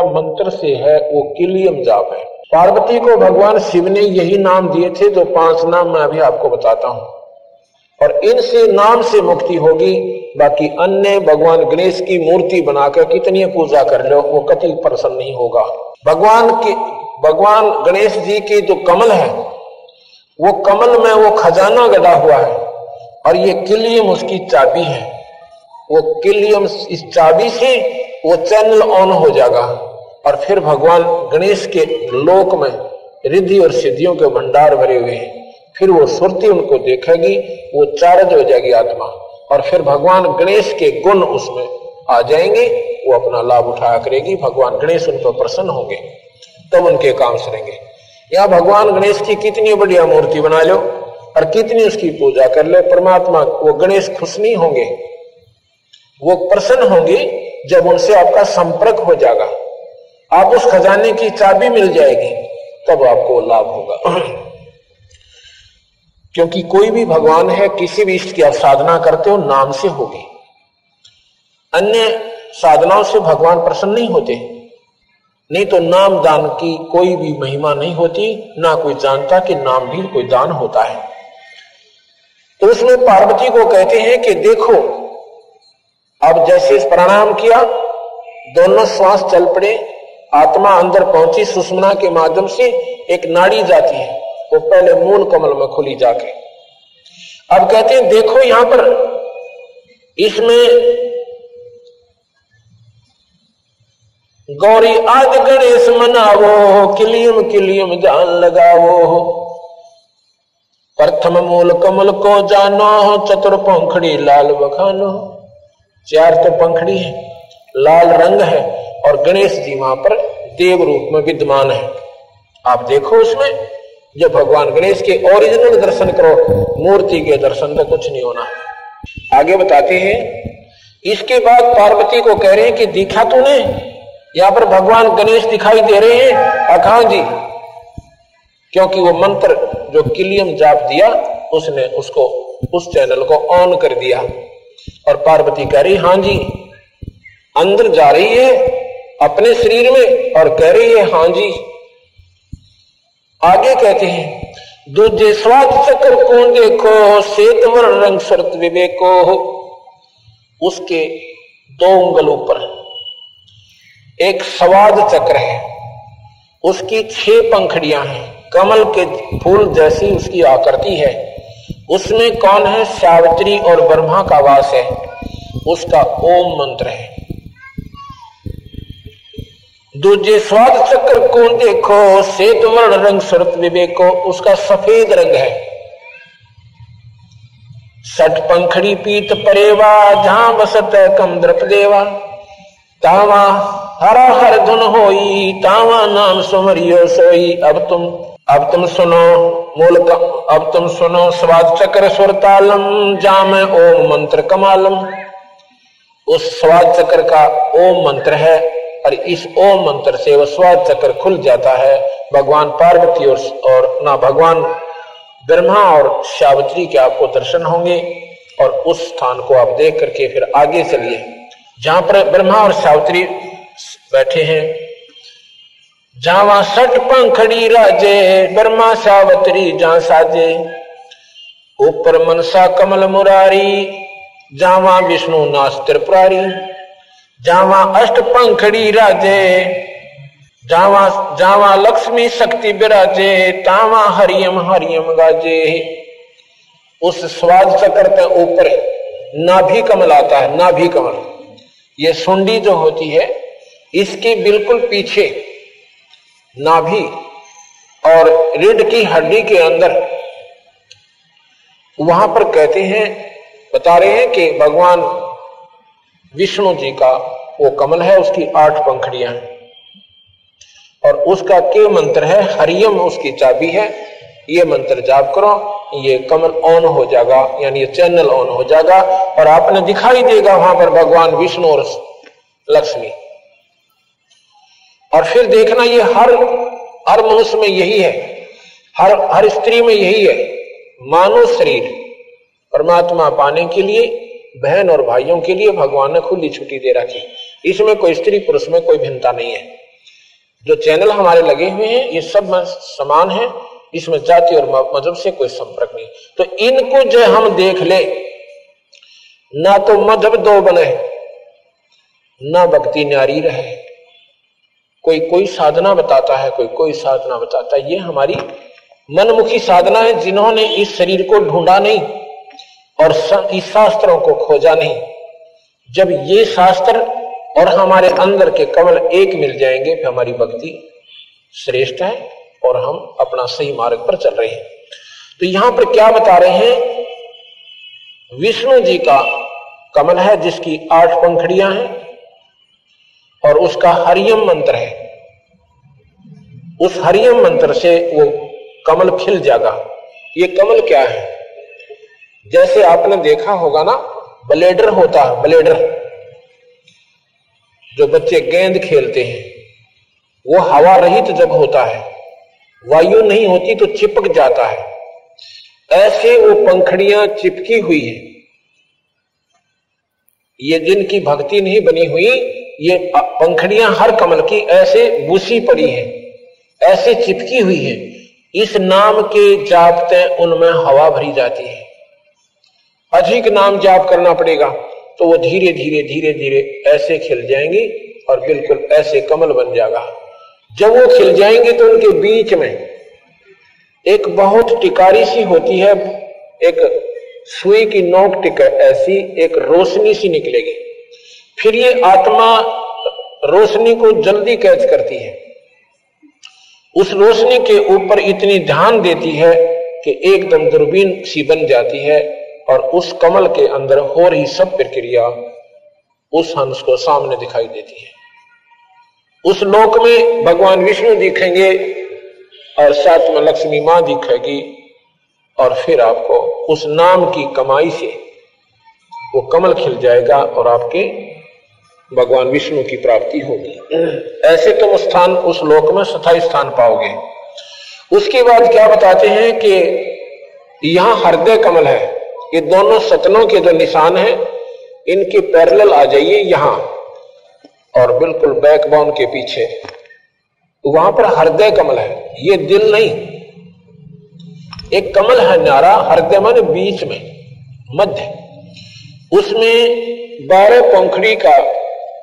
मंत्र से है, वो किलियम जाप है। पार्वती को भगवान शिव ने यही नाम दिए थे, जो पाँच नाम मैं अभी आपको बताता हूँ। और इनसे नाम से मुक्ति होगी, बाकी अन्य भगवान गणेश की मूर्ति बनाकर कितनी पूजा कर लो, वो कति प्रसन्न नहीं होगा। भगवान की, भगवान गणेश जी की जो कमल है, वो कमल में वो खजाना गड़ा हुआ है, और ये किलियम उसकी चाबी है। वो किलियम इस चाबी से वो चैनल ऑन हो जाएगा। और फिर भगवान गणेश के लोक में रिद्धि और सिद्धियों के भंडार भरे हुए हैं। फिर वो सुरती उनको देखेगी, वो चार्ज हो जाएगी आत्मा। और फिर भगवान गणेश के गुण उसमें आ जाएँगे, वो अपना लाभ उठाया करेगी, भगवान गणेश उन पर प्रसन्न होंगे, तब उनके काम सरेंगे। या भगवान गणेश की कितनी बढ़िया मूर्ति बना लो, और कितनी उसकी पूजा कर ले, परमात्मा, वो गणेश खुश नहीं होंगे, वो प्रसन्न होंगे जब उनसे आपका संपर्क हो जाएगा। आप उस खजाने की चाबी मिल जाएगी, तब आपको लाभ होगा। क्योंकि कोई भी भगवान है, किसी भी इष्ट की आप साधना करते हो, नाम से होगी। अन्य साधनाओं से भगवान प्रसन्न नहीं होते। नहीं तो नाम दान की कोई भी महिमा नहीं होती, ना कोई जानता कि नाम भी कोई दान होता है। तो उसमें पार्वती को कहते हैं कि देखो अब जैसे प्रणाम किया, दोनों श्वास चल पड़े आत्मा अंदर पहुँची सुषमना के माध्यम से एक नाड़ी जाती है। वो पहले मूल कमल में खुली जाके। अब कहते हैं, देखो यहाँ पर इसमें गौरी आदि गणेश मनावो किलियम किलियम जान लगावो। प्रथम मूल कमल को जानो, चतुर पंखड़ी लाल बखानो। चार तो पंखड़ी है, लाल रंग है। और गणेश जी वहाँ पर देव रूप में विद्यमान है। आप देखो उसमें, जब भगवान गणेश के ओरिजिनल दर्शन करो, मूर्ति के दर्शन में कुछ नहीं होना। आगे बताते हैं, इसके बाद पार्वती को कह रहे हैं कि दिखा तूने? यहाँ पर भगवान गणेश दिखाई दे रहे हैं। अखा जी, क्योंकि वो मंत्र जो किलियम जाप दिया, उसने उसको, उस चैनल को ऑन कर दिया। और पार्वती कह रही, हाँ जी, अंदर जा रही है अपने शरीर में और कह रही है हाँ जी आगे कहते हैं, दूजे स्वाद चक्र कौन देखो श्वेत वर्ण रंग सुरत विवेको उसके दो उंगल ऊपर एक स्वाद चक्र है, उसकी छह पंखड़ियाँ हैं, कमल के फूल जैसी उसकी आकृति है। उसमें कौन है, सावित्री और ब्रह्मा का वास है, उसका ओम मंत्र है। दूजे स्वाद चक्र को देखो श्वेत वर्ण रंग सुरत विवेको उसका सफ़ेद रंग है। सट पंखड़ी पीत परेवा जहाँ बसत कम द्रप देवा। तावा, हरा हर धुन होई, तावा नाम सुमरियो सोई। अब तुम अब तुम सुनो, मूल अब तुम सुनो, स्वाद चक्र सुर तालम, जाम ओम मंत्र कमालम। उस स्वाद चक्र का ओम मंत्र है। और इस ओम मंत्र से वह स्वाद चक्र खुल जाता है। भगवान पार्वती और, और ना भगवान ब्रह्मा और सावित्री के आपको दर्शन होंगे और उस स्थान को आप देख करके फिर आगे चलिए। जहाँ पर ब्रह्मा और सावित्री बैठे हैं। जहाँ सट पंखड़ी राजे ब्रह्मा सावित्री जहाँ साजे। ऊपर मनसा कमल मुरारी जावा विष्णु नाश त्रिपुरारी जावा अष्ट पंखड़ी राजे, जावा जावा लक्ष्मी शक्ति विराजे तावा हरियम हरियम गाजे। उस स्वाद चक्र के ऊपर नाभि कमल आता है, नाभि कमल। ये सुंडी जो होती है, इसके बिल्कुल पीछे नाभि और रीढ़ की हड्डी के अंदर, वहाँ पर कहते हैं, बता रहे हैं कि भगवान विष्णु जी का वो कमल है, उसकी आठ पंखड़ियाँ हैं। और उसका के मंत्र है? हरियम उसकी चाबी है। ये मंत्र जाप करो, ये कमल ऑन हो जाएगा, यानी ये चैनल ऑन हो जाएगा, और आपने दिखाई देगा वहाँ पर भगवान विष्णु और लक्ष्मी। और फिर देखना ये हर हर मनुष्य में यही है। हर हर स्त्री में यही है। मानव शरीर, परमात्मा पाने के लिए बहन और भाइयों के लिए भगवान ने खुली छुट्टी दे रखी। इसमें कोई स्त्री पुरुष में कोई भिन्नता नहीं है। जो चैनल हमारे लगे हुए हैं, ये सब समान है। इसमें जाति और मज़हब से कोई संपर्क नहीं। तो इनको जो हम देख ले। ना तो मज़हब दो बने ना भक्ति न्यारी रहे। कोई कोई साधना बताता है, कोई कोई साधना बताता है। ये हमारी मनमुखी साधना है, जिन्होंने इस शरीर को ढूंढा नहीं। और शास्त्रों को खोजा नहीं। जब ये शास्त्र और हमारे अंदर के कमल एक मिल जाएँगे, फिर हमारी भक्ति श्रेष्ठ है और हम अपना सही मार्ग पर चल रहे हैं। तो यहाँ पर क्या बता रहे हैं? विष्णु जी का कमल है, जिसकी आठ पंखड़ियाँ हैं और उसका हरियम मंत्र है। उस हरियम मंत्र से वो कमल खिल जाएगा ये कमल क्या है? जैसे आपने देखा होगा ना, ब्लेडर होता है, ब्लेडर। जो बच्चे गेंद खेलते हैं, वो हवा रहित तो जब होता है, वायु नहीं होती तो चिपक जाता है। ऐसे वो पंखड़ियाँ चिपकी हुई है। ये जिनकी भक्ति नहीं बनी हुई, ये पंखड़ियाँ हर कमल की ऐसे बूसी पड़ी है, ऐसे चिपकी हुई है। इस नाम के जापते उनमें हवा भरी जाती है। अधिक नाम जाप करना पड़ेगा। तो वो धीरे धीरे धीरे धीरे ऐसे खिल जाएँगे और बिल्कुल ऐसे कमल बन जाएगा। जब वो खिल जाएँगे तो उनके बीच में एक बहुत टिकारी सी होती है, एक सुई की नोक टिक ऐसी, एक रोशनी सी निकलेगी। फिर ये आत्मा रोशनी को जल्दी कैच करती है। उस रोशनी के ऊपर इतनी ध्यान देती है कि एकदम दूरबीन सी बन जाती है। और उस कमल के अंदर हो रही सब प्रक्रिया उस हंस को सामने दिखाई देती है। उस लोक में भगवान विष्णु दिखेंगे और साथ में लक्ष्मी माँ दिखेगी और फिर आपको उस नाम की कमाई से वो कमल खिल जाएगा और आपके भगवान विष्णु की प्राप्ति होगी। ऐसे तुम स्थान उस लोक में स्थायी स्थान पाओगे। उसके बाद क्या बताते हैं कि यहाँ हृदय कमल है। ये दोनों सतनों के जो निशान हैं, इनके पैरेलल आ जाइए यहाँ और बिल्कुल बैकबोन के पीछे। वहाँ पर हृदय कमल है, ये दिल नहीं। एक कमल है नारा, हृदय मन बीच में, मध्य। उसमें बारह पंखड़ी का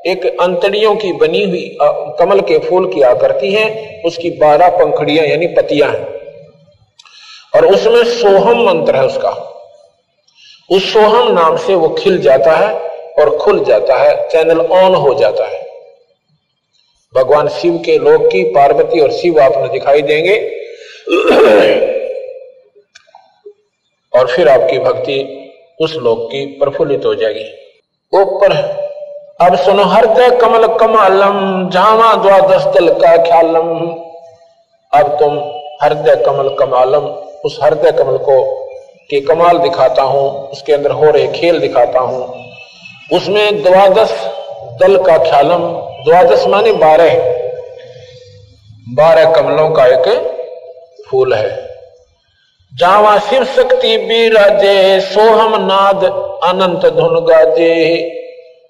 एक अंतड़ियों की बनी हुई कमल के फूल की आकृति है, उसकी बारह पंखड़ियाँ, यानी पतियाँ हैं। और उसमें सोहम मंत्र है उसका। उस सोहम नाम से वो खिल जाता है और खुल जाता है, चैनल ऑन हो जाता है। भगवान शिव के लोक की, पार्वती और शिव आपने दिखाई देंगे। और फिर आपकी भक्ति उस लोक की प्रफुल्लित हो जाएगी। ऊपर, अब सुनो हृदय कमल कमालम, जामा द्वादश दल का ख्यालम। अब तुम हृदय कमल कमालम, उस हृदय कमल को के कमाल दिखाता हूँ, उसके अंदर हो रहे खेल दिखाता हूँ। उसमें द्वादश दल का ख्यालम, द्वादश माने बारह। बारह कमलों का एक फूल है। जावा शिव शक्ति बीराजे सोहम नाद अनंत धुन गाजे।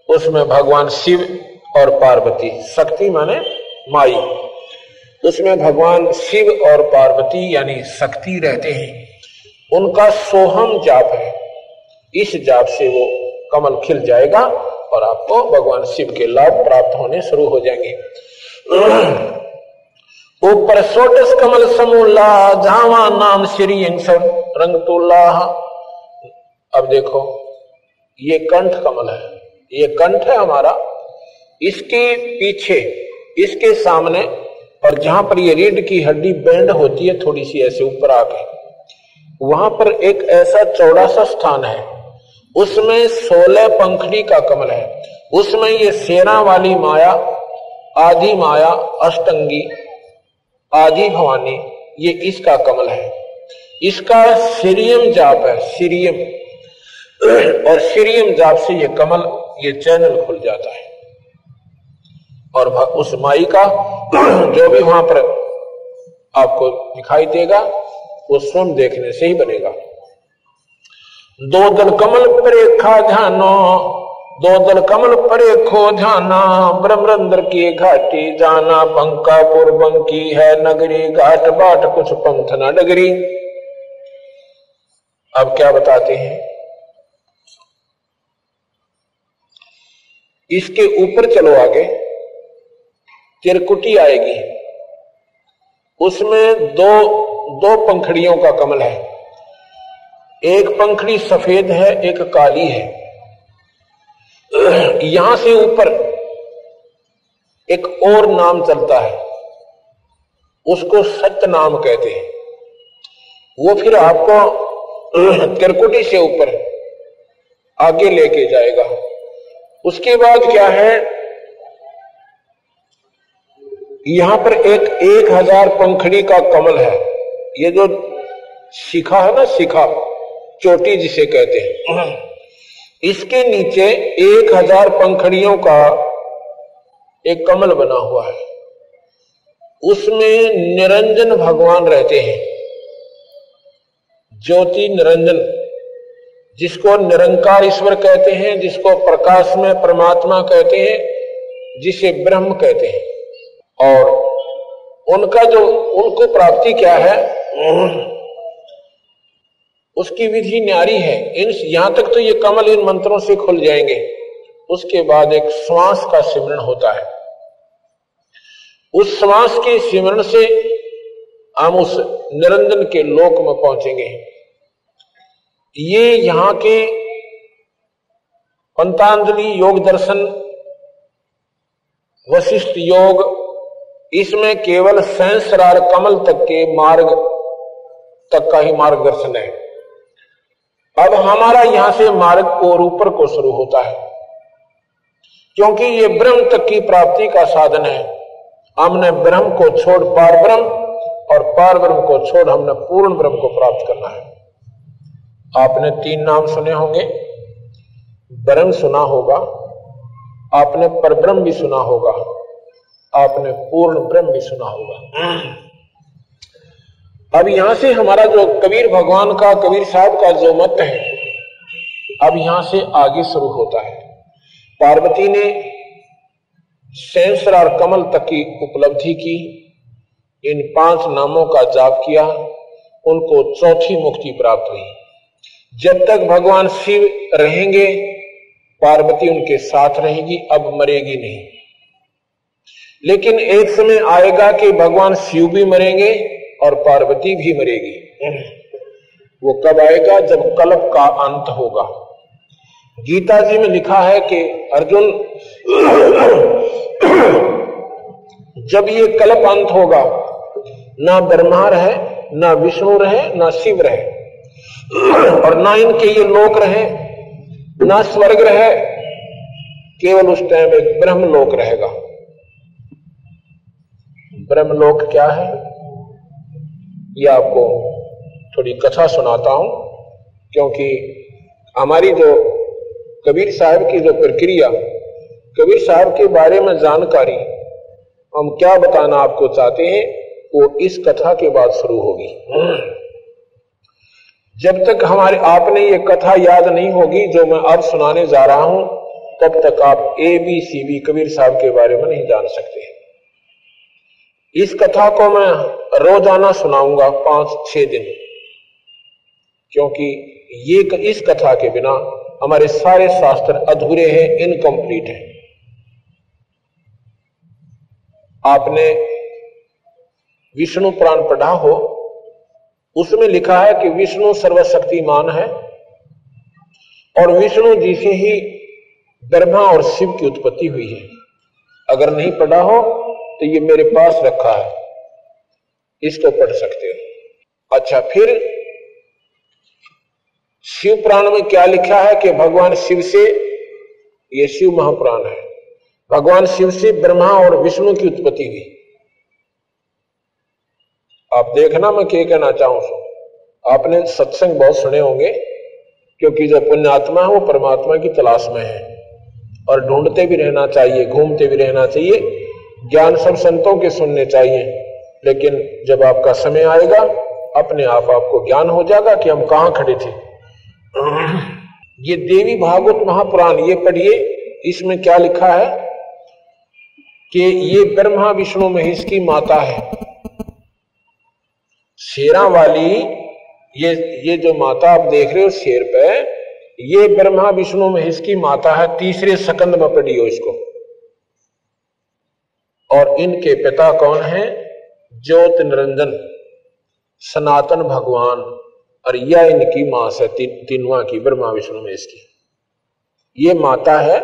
उसमें भगवान शिव और पार्वती, शक्ति माने माई। उसमें भगवान शिव और पार्वती यानी शक्ति रहते हैं। उनका सोहम जाप है। इस जाप से वो कमल खिल जाएगा और आपको भगवान शिव के लाभ प्राप्त होने शुरू हो जाएँगे। ऊपर सोटस कमल समूला, जावा नाम श्री रंगतुल्ला अब देखो, ये कंठ कमल है। ये कंठ है हमारा। इसके पीछे, इसके सामने, और जहाँ पर ये रीढ़ की हड्डी बैंड होती है, थोड़ी सी ऐसे ऊपर आके। वहाँ पर एक ऐसा चौड़ा सा स्थान है। उसमें सोलह पंखड़ी का कमल है। उसमें ये सेना वाली माया, आदि माया, अष्टंगी, आदि भवानी, ये इसका कमल है। इसका सीरियम जाप है, सीरियम। और सीरियम जाप से ये कमल, ये चैनल खुल जाता है। और उस माई का जो भी वहाँ पर आपको दिखाई देगा वो स्वयं देखने से ही बनेगा। दो दल कमल परेखा ध्यानो, दो दल कमल परे खो ध्याना ब्रह्मरंद्र की घाटी जाना बंकापुर बंकी है, नगरी घाट बाट कुछ पंथ न डगरी। अब क्या बताते हैं? इसके ऊपर चलो आगे। तिरकुटी आएगी। उसमें दो दो पंखड़ियों का कमल है। एक पंखड़ी सफ़ेद है, एक काली है। यहाँ से ऊपर एक और नाम चलता है। उसको सत्य नाम कहते हैं। वो फिर आपको तिरकुटी से ऊपर आगे लेके जाएगा। उसके बाद क्या है? यहाँ पर एक एक हज़ार पंखड़ी का कमल है। ये जो शिखा है ना शिखा चोटी जिसे कहते हैं। इसके नीचे एक हज़ार पंखड़ियों का एक कमल बना हुआ है। उसमें निरंजन भगवान रहते हैं। ज्योति निरंजन जिसको निरंकार ईश्वर कहते हैं जिसको प्रकाश में परमात्मा कहते हैं जिसे ब्रह्म कहते हैं। और उनका जो उनको प्राप्ति क्या है? उसकी विधि न्यारी है। इन यहाँ तक तो ये कमल इन मंत्रों से खुल जाएँगे। उसके बाद एक श्वास का सिमरण होता है। उस श्वास के सिमरण से हम उस निरंजन के लोक में पहुँचेंगे। ये यहाँ के पंतांजलि योग दर्शन, वशिष्ठ योग, इसमें केवल सहस्रार कमल तक के मार्ग तक का ही मार्गदर्शन है। अब हमारा यहाँ से मार्ग और ऊपर को शुरू होता है। क्योंकि ये ब्रह्म तक की प्राप्ति का साधन है। हमने ब्रह्म को छोड़ पार ब्रह्म और पार ब्रह्म को छोड़ हमने पूर्ण ब्रह्म को प्राप्त करना है। आपने तीन नाम सुने होंगे। ब्रह्म सुना होगा। आपने परब्रह्म भी सुना होगा। आपने पूर्ण ब्रह्म भी सुना होगा। अब यहाँ से हमारा जो कबीर भगवान का, कबीर साहब का जो मत है, अब यहाँ से आगे शुरू होता है। पार्वती ने सेंसर और कमल तक की उपलब्धि की, इन पाँच नामों का जाप किया, उनको चौथी मुक्ति प्राप्त हुई। जब तक भगवान शिव रहेंगे, पार्वती उनके साथ रहेगी, अब मरेगी नहीं। लेकिन एक समय आएगा कि भगवान शिव भी मरेंगे और पार्वती भी मरेगी। वो कब आएगा? जब कल्प का अंत होगा। गीता जी में लिखा है कि अर्जुन, जब ये कल्प अंत होगा, ना ब्रह्मा रहे ना विष्णु रहे, ना शिव रहे, और ना इनके ये लोक रहे, ना स्वर्ग रहे, केवल उस टाइम एक ब्रह्म लोक रहेगा। ब्रह्म लोक क्या है? ये आपको थोड़ी कथा सुनाता हूँ, क्योंकि हमारी जो कबीर साहब की जो प्रक्रिया, कबीर साहब के बारे में जानकारी हम क्या बताना आपको चाहते हैं, वो इस कथा के बाद शुरू होगी। जब तक हमारे आपने ये कथा याद नहीं होगी, जो मैं अब सुनाने जा रहा हूँ, तब तक आप A B C B Kabir साहब के बारे में नहीं जान सकते। इस कथा को मैं रोज़ाना सुनाऊँगा पाँच, छह दिन। क्योंकि ये इस कथा के बिना हमारे सारे शास्त्र अधूरे हैं इनकम्प्लीट हैं। आपने विष्णु पुराण पढ़ा हो, उसमें लिखा है कि विष्णु सर्वशक्तिमान है, और विष्णु जी से ही ब्रह्मा और शिव की उत्पत्ति हुई है। अगर नहीं पढ़ा हो तो ये मेरे पास रखा है। इसको पढ़ सकते हो। अच्छा फिर शिव प्राण में क्या लिखा है कि भगवान शिव से ये शिव महाप्राण है। भगवान शिव से ब्रह्मा और विष्णु की उत्पत्ति हुई। आप देखना, मैं क्या कहना चाहूँ सो आपने सत्संग बहुत सुने होंगे, क्योंकि जो पुण्यात्मा है, वो परमात्मा की तलाश में है। और ढूंढते भी रहना चाहिए, घूमते भी रहना चाहिए, ज्ञान सब संतों के सुनने चाहिए। लेकिन जब आपका समय आएगा, अपने आप आपको ज्ञान हो जाएगा कि हम कहाँ खड़े थे। ये देवी भागवत महापुराण, ये पढ़िए, इसमें क्या लिखा है कि ये ब्रह्मा विष्णु महेश की माता है। शेरा वाली, ये ये जो माता आप देख रहे हो शेर पे, ये ब्रह्मा विष्णु महेश की माता है, तीसरे सकंद में हो इसको और इनके पिता कौन है? ज्योत निरंजन सनातन भगवान और यह इनकी माँ से ती, तीनवा की ब्रह्मा विष्णु महेश की ये माता है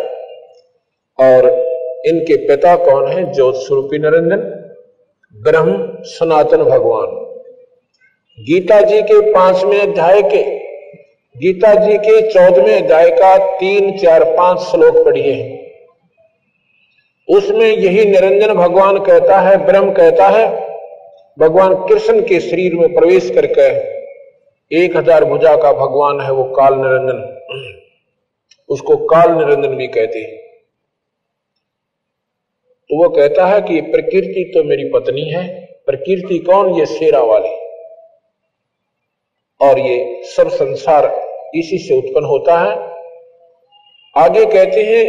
और इनके पिता कौन है? ज्योत स्वरूपी निरंजन ब्रह्म सनातन भगवान। गीता जी के पाँचवें अध्याय के गीता जी के चौदहवें अध्याय का तीन चार पाँच श्लोक पढ़िए। उसमें यही निरंजन भगवान कहता है ब्रह्म कहता है भगवान कृष्ण के शरीर में प्रवेश करके एक हज़ार भुजा का भगवान है वो काल निरंजन। उसको काल निरंजन भी कहते हैं। तो वो कहता है कि प्रकृति तो मेरी पत्नी है, प्रकृति कौन? ये शेरा वाली। और ये सब संसार इसी से उत्पन्न होता है। आगे कहते हैं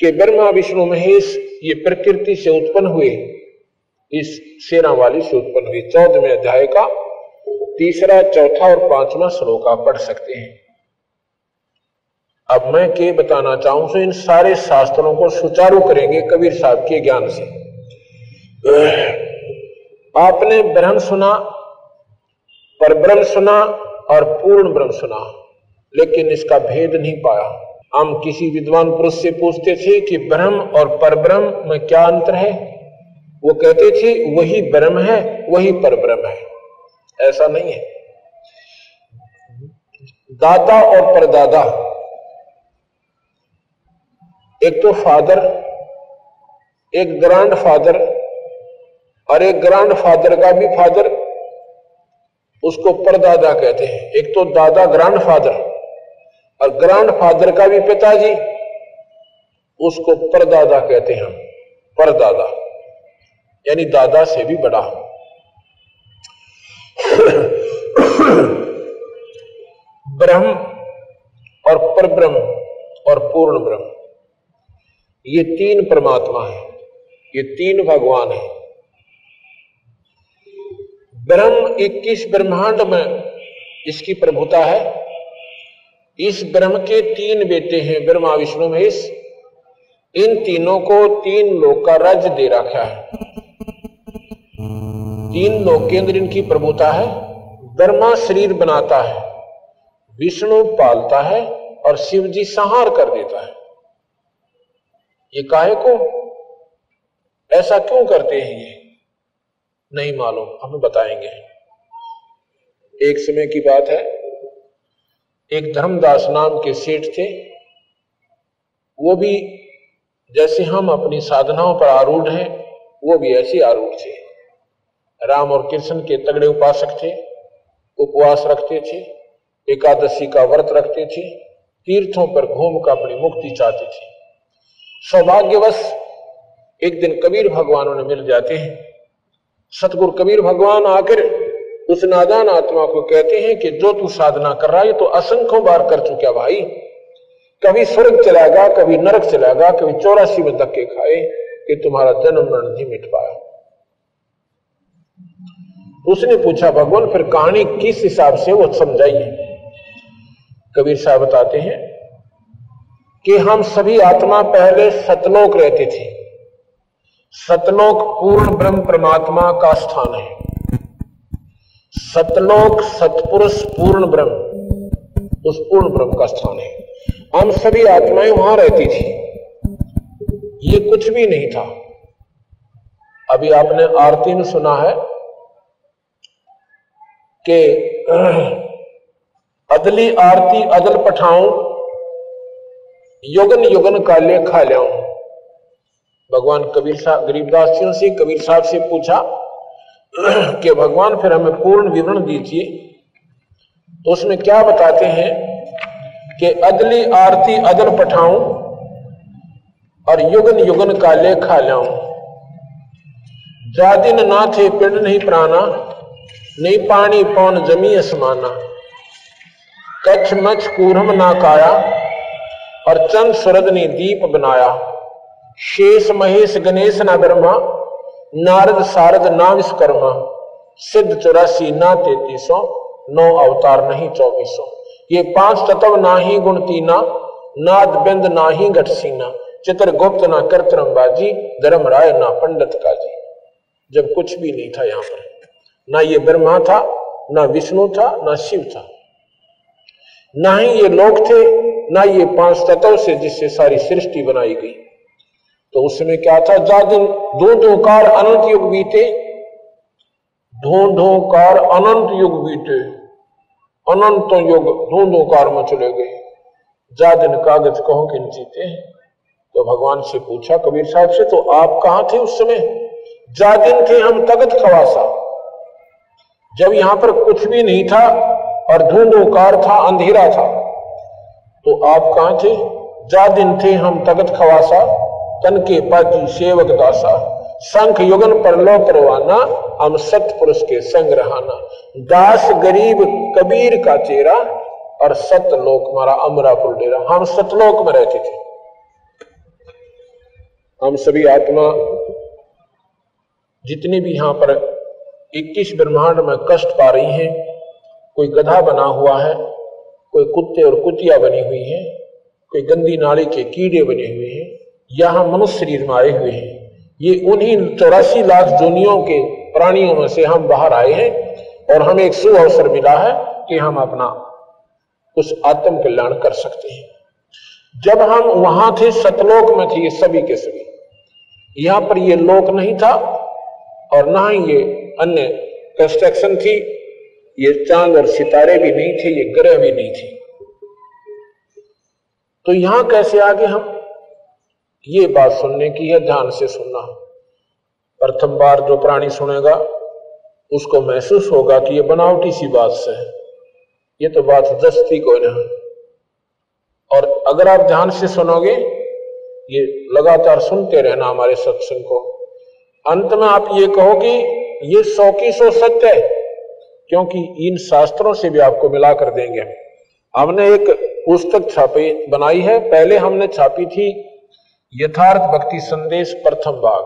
कि ब्रह्मा, विष्णु, महेश ये प्रकृति से उत्पन्न हुए। इस सेना वाली से उत्पन्न हुई चौदहवें अध्याय का तीसरा, चौथा और पांचवा श्लोक आप पढ़ सकते हैं। अब मैं के बताना चाहूँ तो इन सारे शास्त्रों को सुचारू करेंगे कबीर साहब के ज्ञान से। आपने ब्रह्म सुना पर ब्रह्म सुना और पूर्ण ब्रह्म सुना, लेकिन इसका भेद नहीं पाया। हम किसी विद्वान पुरुष से पूछते थे कि ब्रह्म और परब्रह्म में क्या अंतर है? वो कहते थे, वही ब्रह्म है, वही पर ब्रह्म है। ऐसा नहीं है। दाता और परदादा। एक तो फादर, एक ग्रांड फादर, और एक ग्रांड फादर का भी फादर, उसको परदादा कहते हैं। एक तो दादा ग्रांड फादर, और ग्रांड फादर का भी पिताजी, उसको परदादा कहते हैं हम, परदादा। यानी दादा से भी बड़ा ब्रह्म और परब्रह्म और पूर्ण ब्रह्म। ये तीन परमात्मा है, ये तीन भगवान है। ब्रह्म इक्कीस ब्रह्मांड में इसकी प्रभुता है। इस ब्रह्म के तीन बेटे हैं, ब्रह्मा विष्णु महेश। इन तीनों को तीन लोक का राज्य दे रखा है। तीन लोक के अंदर इनकी प्रभुता है, ब्रह्मा शरीर बनाता है, विष्णु पालता है और शिव जी संहार कर देता है। ये काहे को ऐसा क्यों करते हैं ये? नहीं मालूम, हम बताएँगे। एक समय की बात है, एक धर्मदास नाम के सेठ थे, वो भी जैसे हम अपनी साधनाओं पर आरूढ़ हैं, वो भी ऐसे आरूढ़ थे। राम और कृष्ण के तगड़े उपासक थे, उपवास रखते थे, एकादशी का व्रत रखते थे, तीर्थों पर घूम कर अपनी मुक्ति चाहते थे। सौभाग्यवश एक दिन कबीर भगवान उन्हें मिल जाते हैं। सतगुरु कबीर भगवान आकर उस नादान आत्मा को कहते हैं कि जो तू साधना कर रहा है तो असंख्यों बार कर चुका भाई। कभी स्वर्ग चलाएगा कभी नरक चलाएगा कभी चौरासी में धक्के खाए कि तुम्हारा जन्म मरण नहीं मिट पाया। उसने पूछा, भगवान, फिर कहानी किस हिसाब से वो समझाइए। कबीर साहब बताते हैं कि हम सभी आत्मा पहले सतलोक रहते थे। सतलोक पूर्ण ब्रह्म परमात्मा का स्थान है। सतलोक सतपुरुष पूर्ण ब्रह्म, उस पूर्ण ब्रह्म का स्थान है। हम सभी आत्माएँ वहाँ रहती थी। ये कुछ भी नहीं था। अभी आपने आरती में सुना है कि अदली आरती अदल पठाऊं, युगन युगन काले खा लिया भगवान कबीर साहब गरीबदास सिंह से, कबीर साहब से पूछा कि भगवान फिर हमें पूर्ण विवरण दीजिए। तो उसमें क्या बताते हैं कि अदली आरती अदल पठाऊं और युगन युगन का लेखा लाऊं जा दिन ना थे पिंड नहीं प्राणा नहीं पानी पौन जमी असमाना कच्छ मच कूरम ना काया, और चंद सुरद ने दीप बनाया। शेष महेश गणेश ना ब्रह्मा नारद सारद ना विश्वकर्मा सिद्ध चौरासी ना तैतीसो, नौ अवतार नहीं चौबीसो। ये पाँच तत्व ना ही गुण तीना, नाद बिंद ना ही घटसीना चित्र गुप्त ना बाजी धर्म राय ना पंडित का जी जब कुछ भी नहीं था यहाँ पर। ना ये ब्रह्मा था, ना विष्णु था, ना शिव था। ना ही ये लोग थे, ना ये पाँच तत्व से जिससे सारी सृष्टि बनाई गई। तो उसमें क्या था? जादिन दो दो कार अनंत युग बीते। ढूंढो कार अनंत युग बीते। अनंत युग ढूंढो कार में चले गए। जा दिन कागज़ कहो किन जीते। तो भगवान से पूछा, कबीर साहब से तो आप कहाँ थे उस समय? जा दिन थे हम तगत खवासा। जब यहाँ पर कुछ भी नहीं था और ढूंढो कार था, अंधेरा था तो आप कहाँ थे? जा दिन थे हम तगत खवासा, तन के पाजी सेवक दासा संख युगन पर लो परवाना हम सतपुरुष के संग रहाना। दास गरीब कबीर का चेहरा और सतलोक मारा अमरापुर डेरा। हम सतलोक में रहते थे। हम सभी आत्मा जितने भी यहाँ पर 21 ब्रह्मांड में कष्ट पा रही हैं। कोई गधा बना हुआ है, कोई कुत्ते और कुतिया बनी हुई है, कोई गंदी नाली के कीड़े बने हुए हैं, यहाँ मनुष्य शरीर में आए हुए हैं। ये उन्हीं चौरासी लाख जोनियों के प्राणियों में से हम बाहर आए हैं और हमें एक शुभ अवसर मिला है कि हम अपना उस आत्म कल्याण कर सकते हैं। जब हम वहाँ थे, सतलोक में थे ये सभी के सभी। यहाँ पर ये लोक नहीं था और ना ही ये अन्य कंस्ट्रक्शन थी, ये चाँद और सितारे भी नहीं थे, ये ग्रह भी नहीं थे। तो यहाँ कैसे आगे हम? ये बात सुनने की है, ध्यान से सुनना। प्रथम बार जो प्राणी सुनेगा, उसको महसूस होगा कि ये बनावटी सी बात से है। ये तो बात दस्ती को नहीं और अगर आप ध्यान से सुनोगे, ये लगातार सुनते रहना हमारे सत्संग को। अंत में आप ये कहोगे ये सौ की सौ सत्य है, क्योंकि इन शास्त्रों से भी आपको मिला कर देंगे। हमने एक पुस्तक छापी, बनाई है, पहले हमने छापी थी यथार्थ भक्ति संदेश प्रथम भाग।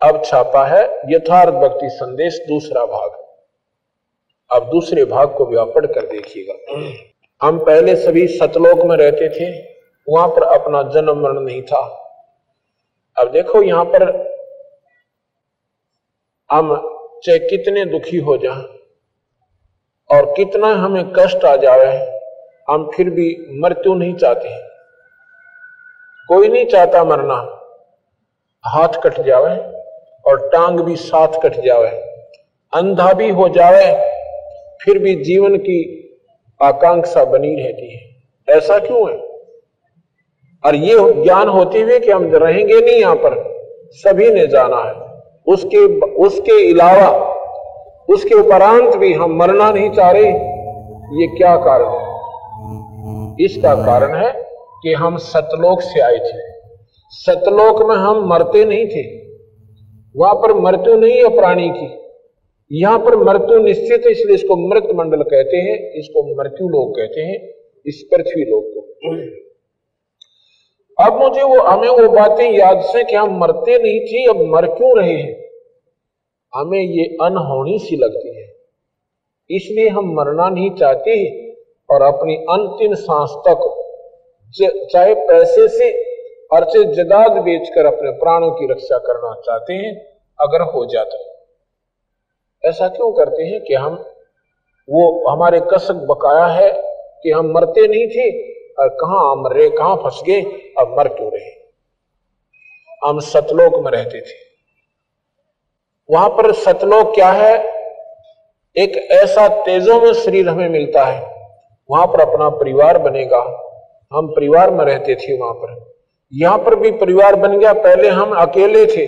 अब छापा है यथार्थ भक्ति संदेश दूसरा भाग। अब दूसरे भाग को भी आप पढ़ कर देखिएगा। हम पहले सभी सतलोक में रहते थे, वहाँ पर अपना जन्म मरण नहीं था। अब देखो, यहाँ पर हम चाहे कितने दुखी हो जाए और कितना हमें कष्ट आ जाए, हम फिर भी मृत्यु नहीं चाहते कोई नहीं चाहता मरना। हाथ कट जावे और टांग भी साथ कट जावे अंधा भी हो जावे फिर भी जीवन की आकांक्षा बनी रहती है। ऐसा क्यों है? और ये ज्ञान होते हुए कि हम रहेंगे नहीं यहाँ पर, सभी ने जाना है। उसके उसके अलावा, उसके उपरांत भी हम मरना नहीं चाह रहे ये क्या कारण है? इसका कारण है कि हम सतलोक से आए थे। सतलोक में हम मरते नहीं थे। वहाँ पर मृत्यु नहीं है प्राणी की। यहाँ पर मृत्यु निश्चित है, इसलिए इसको मृत मंडल कहते हैं, इसको मृत्यु लोग कहते हैं, इस पृथ्वी लोग को। अब मुझे वो, हमें वो बातें याद से कि हम मरते नहीं थे, अब मर क्यों रहे हैं? हमें ये अनहोनी सी लगती है। इसलिए हम मरना नहीं चाहते और अपनी अंतिम सांस तक चाहे पैसे से और चाहे जदाद बेचकर अपने प्राणों की रक्षा करना चाहते हैं, अगर हो जाता है। ऐसा क्यों करते हैं कि हम, वो हमारे कसक बकाया है कि हम मरते नहीं थे? और कहा मर रहे, कहाँ फंस गए, अब मर क्यों रहे? हम सतलोक में रहते थे। वहाँ पर सतलोक क्या है? एक ऐसा तेजों में शरीर हमें मिलता है। वहाँ पर अपना परिवार बनेगा। हम परिवार में रहते थे वहाँ पर। यहाँ पर भी परिवार बन गया। पहले हम अकेले थे।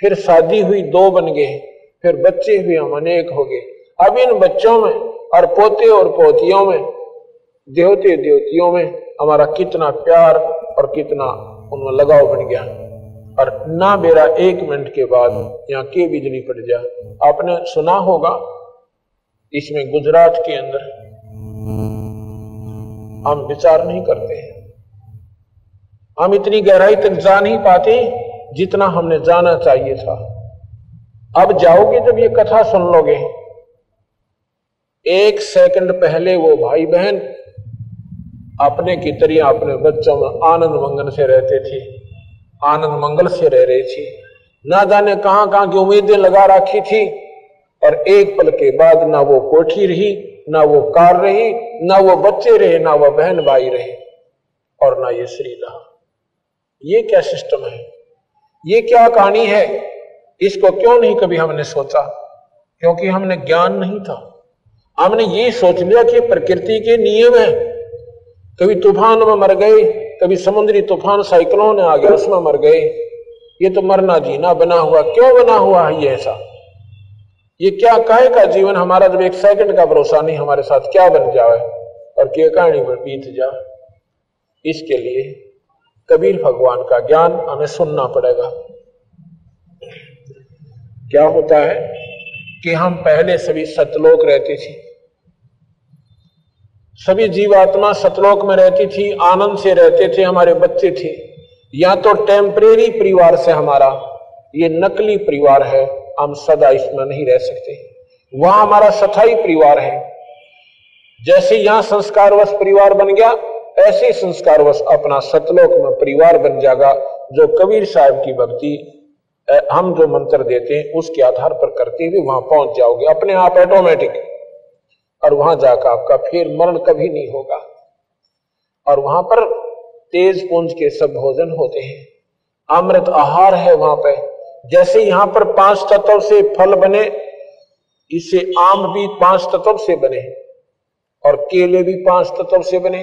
फिर शादी हुई, दो बन गए। फिर बच्चे हुए, हम अनेक हो गए। अब इन बच्चों में और पोते और पोतियों में देवते देवतियों में हमारा कितना प्यार और कितना उनमें लगाव बन गया। और ना मेरा एक मिनट के बाद यहाँ के बिजली पड़ जाए आपने सुना होगा इसमें गुजरात के अंदर हम विचार नहीं करते हैं। हम इतनी गहराई तक जा नहीं पाते जितना हमने जाना चाहिए था। अब जाओगे जब ये कथा सुन लोगे। एक सेकंड पहले वो भाई बहन अपने की तरह अपने बच्चों में आनंद मंगन से रहते थे, आनंद मंगल से रह रही थी। ना जाने कहाँ कहाँ की उम्मीदें लगा रखी थी, और एक पल के बाद ना वो कोठी रही, ना वो कार रही, ना वो बच्चे रहे, ना वो बहन भाई रहे, और ना ये श्री रहा। ये क्या सिस्टम है? ये क्या कहानी है? इसको क्यों नहीं कभी हमने सोचा? क्योंकि हमने ज्ञान नहीं था। हमने ये सोच लिया कि प्रकृति के नियम है। कभी तूफ़ान में मर गए, कभी समुद्री तूफ़ान साइक्लोन आ गया उसमें मर गए। ये तो मरना जीना बना हुआ, क्यों बना हुआ है ये ऐसा? ये क्या कहे का जीवन? हमारा जब एक सेकंड का भरोसा नहीं, हमारे साथ क्या बन जाए? और क्या कहानी बीत जाए? इसके लिए कबीर भगवान का ज्ञान हमें सुनना पड़ेगा। क्या होता है कि हम पहले सभी सतलोक रहते थे सभी जीवात्मा सतलोक में रहती थी, आनंद से रहते थे, हमारे बच्चे थे। या तो टेम्परेरी परिवार से हमारा, ये नकली परिवार है, हम सदा इसमें नहीं रह सकते वहाँ हमारा सथाई परिवार है। जैसे यहाँ संस्कारवश परिवार बन गया, ऐसे संस्कारवश अपना सतलोक में परिवार बन जाएगा, जो कबीर साहब की भक्ति हम जो मंत्र देते हैं, उसके आधार पर करते हुए वहाँ पहुँच जाओगे, अपने आप ऑटोमेटिक और वहाँ जाकर आपका फिर मरण कभी नहीं होगा। और वहाँ पर तेज पुंज के सब भोजन होते हैं। अमृत आहार है वहाँ पे। जैसे यहाँ पर पाँच तत्व से फल बने, इसे आम भी पाँच तत्व से बने और केले भी पाँच तत्व से बने।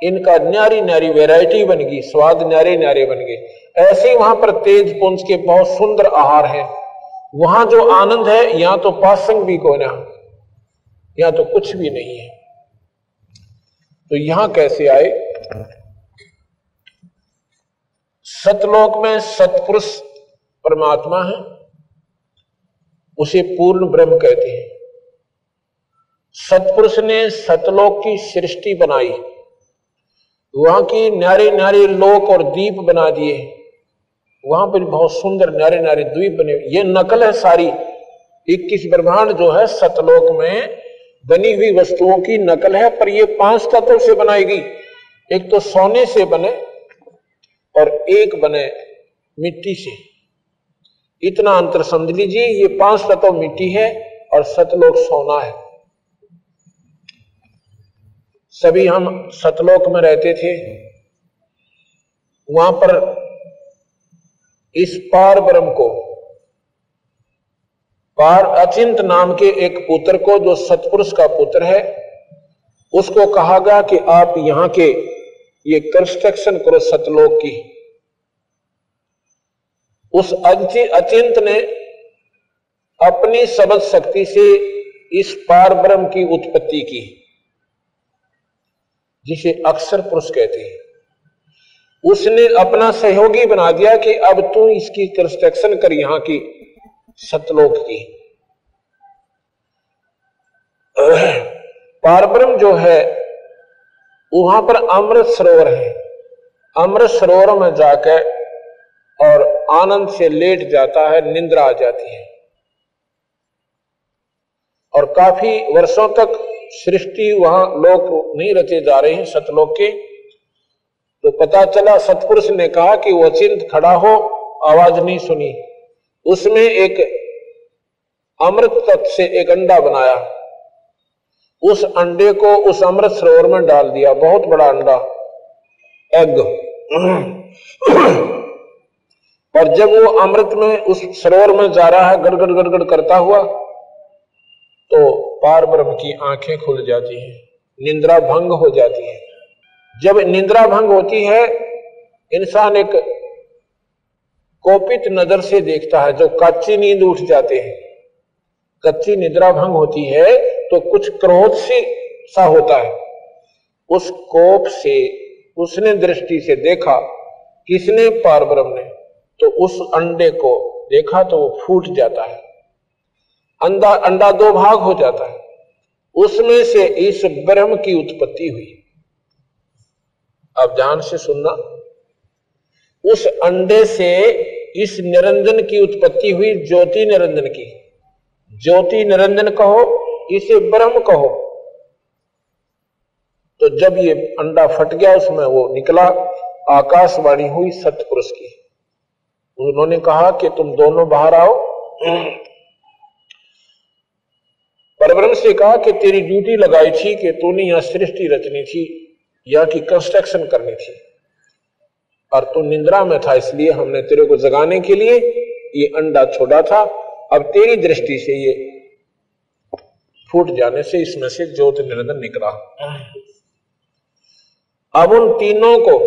इनका न्यारी न्यारी वेराइटी बन गई, स्वाद न्यारे न्यारे बन गए ऐसे ही वहाँ पर तेज पुंज के बहुत सुंदर आहार है। वहाँ जो आनंद है, यहाँ तो पासंग भी को ना यहाँ तो कुछ भी नहीं है। तो यहाँ कैसे आए? सतलोक में सतपुरुष परमात्मा है, उसे पूर्ण ब्रह्म कहते हैं। सतपुरुष ने सतलोक की सृष्टि बनाई। वहाँ की न्यारे न्यारे लोक और द्वीप बना दिए। वहाँ पर बहुत सुंदर न्यारे न्यारे द्वीप बने। ये नकल है सारी। इक्कीस ब्रह्मांड जो है सतलोक में बनी हुई वस्तुओं की नकल है, पर ये पाँच तत्व से बनाई गई। एक तो सोने से बने और एक बने मिट्टी से। इतना अंतर समझ लीजिए, ये पाँच तत्व मिट्टी है और सतलोक सोना है। सभी हम सतलोक में रहते थे। वहाँ पर इस पार ब्रह्म को पार अचिंत नाम के एक पुत्र को, जो सतपुरुष का पुत्र है, उसको कहा गया कि आप यहाँ के ये कंस्ट्रक्शन करो सतलोक की। उस अचिंत ने अपनी सबद शक्ति से इस पार ब्रह्म की उत्पत्ति की, जिसे अक्सर पुरुष कहते हैं। उसने अपना सहयोगी बना दिया कि अब तू इसकी कंस्ट्रक्शन कर यहाँ की सतलोक की। पारब्रह्म जो है, वहाँ पर अमृत सरोवर है। अमृत सरोवर में जाकर और आनंद से लेट जाता है, निंद्रा आ जाती है। और काफ़ी वर्षों तक सृष्टि वहाँ लोक नहीं रचे जा रहे हैं, सतलोक के। तो पता चला, सतपुरुष ने कहा कि वो चिंत खड़ा हो, आवाज़ नहीं सुनी। उसमें एक अमृत तत्व से एक अंडा बनाया। उस अंडे को उस अमृत सरोवर में डाल दिया। बहुत बड़ा अंडा। एग और जब वो अमृत में उस सरोवर में जा रहा है, गड़गड़ गड़गड़ करता हुआ तो पार ब्रह्म की आँखें खुल जाती हैं। निंद्रा भंग हो जाती है। जब निंद्रा भंग होती है, इंसान एक कोपित नज़र से देखता है, जो कच्ची नींद उठ जाते हैं। कच्ची निद्रा भंग होती है तो कुछ क्रोध से सा होता है। उस कोप से, उसने दृष्टि से देखा, किसने पार ब्रह्म ने तो उस अंडे को देखा तो वो फूट जाता है। अंडा अंडा दो भाग हो जाता है। उसमें से इस ब्रह्म की उत्पत्ति हुई। अब ध्यान से सुनना। उस अंडे से इस निरंजन की उत्पत्ति हुई ज्योति निरंजन की। ज्योति निरंजन कहो, इसे ब्रह्म कहो। तो जब ये अंडा फट गया, उसमें वो निकला, आकाशवाणी हुई सतपुरुष की। उन्होंने कहा कि तुम दोनों बाहर आओ। परब्रह्म से कहा कि तेरी ड्यूटी लगाई थी कि तूने यहाँ सृष्टि रचनी थी, या की कंस्ट्रक्शन करनी थी। और तू निंद्रा में था, इसलिए हमने तेरे को जगाने के लिए ये अंडा छोड़ा था। अब तेरी दृष्टि से ये फूट जाने से इसमें से ज्योत निरंजन निकला। अब उन तीनों को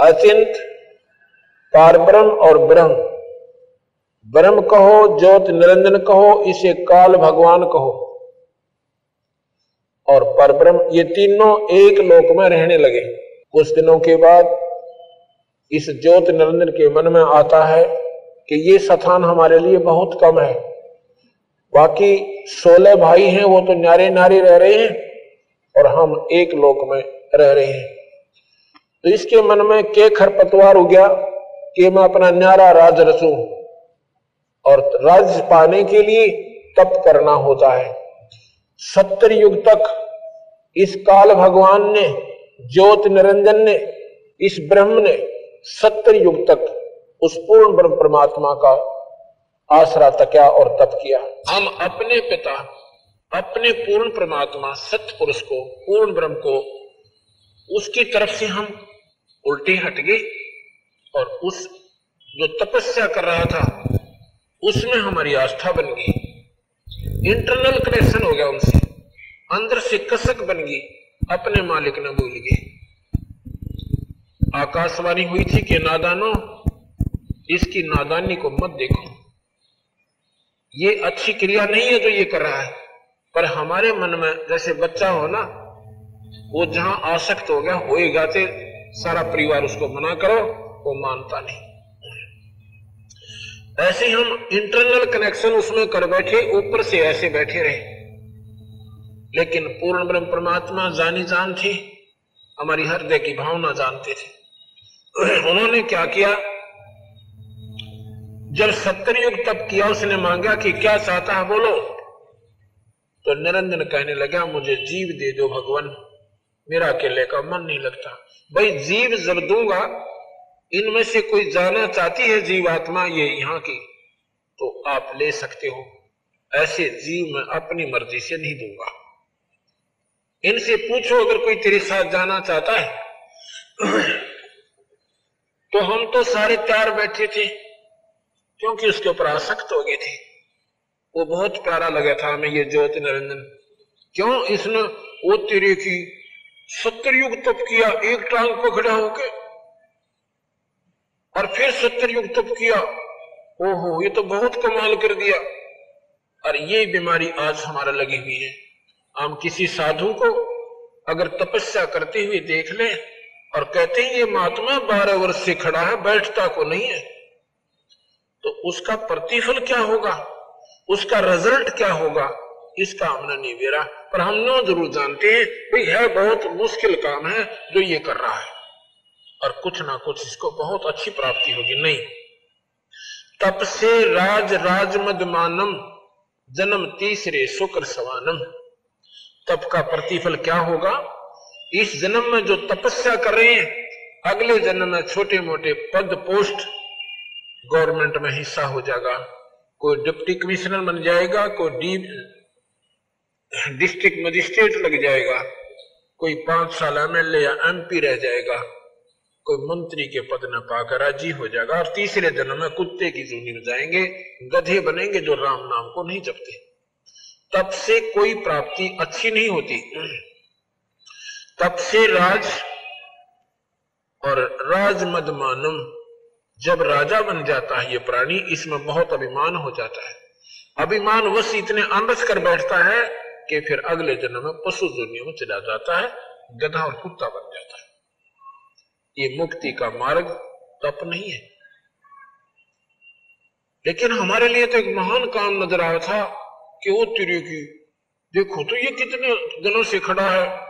अचिंत, पारब्रह्म और ब्रह्म। ब्रह्म कहो, ज्योत निरंजन कहो, इसे काल भगवान कहो। और परब्रह्म, ये तीनों एक लोक में रहने लगे। कुछ दिनों के बाद इस ज्योत निरंजन के मन में आता है कि ये स्थान हमारे लिए बहुत कम है। बाकी सोलह भाई हैं, वो तो नारे नारे रह रहे हैं और हम एक लोक में रह रहे हैं। तो इसके मन में के खरपतवार हो गया कि मैं अपना न्यारा राज रचू और राज पाने के लिए तप करना होता है। सत्तर युग तक इस काल भगवान ने, ज्योत निरंजन ने, इस ब्रह्म ने सत्तर युग तक उस पूर्ण ब्रह्म परमात्मा का आसरा तकिया और तप किया। हम अपने पिता, अपने पूर्ण परमात्मा सत्य पुरुष को, पूर्ण ब्रह्म को, उसकी तरफ़ से हम उल्टे हट गए और उस जो तपस्या कर रहा था, उसमें हमारी आस्था बन गई। इंटरनल कनेक्शन हो गया उनसे। अंदर से कसक बन गई। अपने मालिक ने भूल गए। आकाशवाणी हुई थी कि नादानो, इसकी नादानी को मत देखो। ये अच्छी क्रिया नहीं है जो ये कर रहा है, पर हमारे मन में जैसे बच्चा हो ना, वो जहाँ आसक्त हो गया होएगा तो सारा परिवार उसको मना करो, वो मानता नहीं। ऐसे हम इंटरनल कनेक्शन उसमें कर बैठे, ऊपर से ऐसे बैठे रहे। लेकिन पूर्ण ब्रह्म परमात्मा जानी जान थी, हमारी हृदय की भावना जानते थे। उन्होंने क्या किया? जब सत्तर युग तप किया, उसने मांगा कि क्या चाहता है बोलो। तो निरंजन कहने लगा, मुझे जीव दे दो भगवान। मेरा अकेले का मन नहीं लगता। भाई, जीव जब दूँगा, इनमें से कोई जाना चाहती है जीवात्मा ये यहाँ की? तो आप ले सकते हो। ऐसे जीव मैं अपनी मर्ज़ी से नहीं दूँगा। इनसे पूछो, अगर कोई तेरे साथ जाना चाहता है तो हम तो सारे तैयार बैठे थे, क्योंकि उसके ऊपर आसक्त हो गए थे। वो बहुत प्यारा लगा था हमें ये ज्योति निरंजन क्यों इसने वो तेरे की सत्तर युग तप किया, एक टांग पकड़ा होके? और फिर सत्तर युग तप किया, ओहो, ये तो बहुत कमाल कर दिया। और ये बीमारी आज हमारा लगी हुई है। हम किसी साधु को अगर तपस्या करते हुए देख लें और कहते हैं, ये महात्मा बारह वर्ष से खड़ा है, बैठता को नहीं है। तो उसका प्रतिफल क्या होगा? उसका रिज़ल्ट क्या होगा? इसका हमने नहीं बेरा। पर हम नो ज़रूर जानते हैं, भाई, है बहुत मुश्किल काम है जो ये कर रहा है। और कुछ ना कुछ इसको बहुत अच्छी प्राप्ति होगी। नहीं। तप से राज राज मदमानम जन्म तीसरे शुक्र सवानम। तप का प्रतिफल क्या होगा? इस जन्म में जो तपस्या कर रहे हैं, अगले जन्म में छोटे मोटे पद पोस्ट गवर्नमेंट में हिस्सा हो जाएगा। कोई डिप्टी कमिश्नर बन जाएगा, कोई डी, डिस्ट्रिक्ट मजिस्ट्रेट लग जाएगा, कोई पाँच साल एमएलए या एमपी रह जाएगा, कोई मंत्री के पद न पाकर राज़ी हो जाएगा, और तीसरे जन्म में कुत्ते की जूनी में जाएँगे गधे बनेंगे जो राम नाम को नहीं जपते। तब से कोई प्राप्ति अच्छी नहीं होती। तब से राज और राज जब राजा बन जाता है ये प्राणी, इसमें बहुत अभिमान हो जाता है। अभिमान वश इतने आंदस कर बैठता है कि फिर अगले जन्म में पशु दुनिया में चला जाता है, गधा और कुत्ता बन जाता है। ये मुक्ति का मार्ग तप नहीं है। लेकिन हमारे लिए तो एक महान काम नज़र आया था कि वो तिरे की, देखो तो ये कितने दिनों से खड़ा है।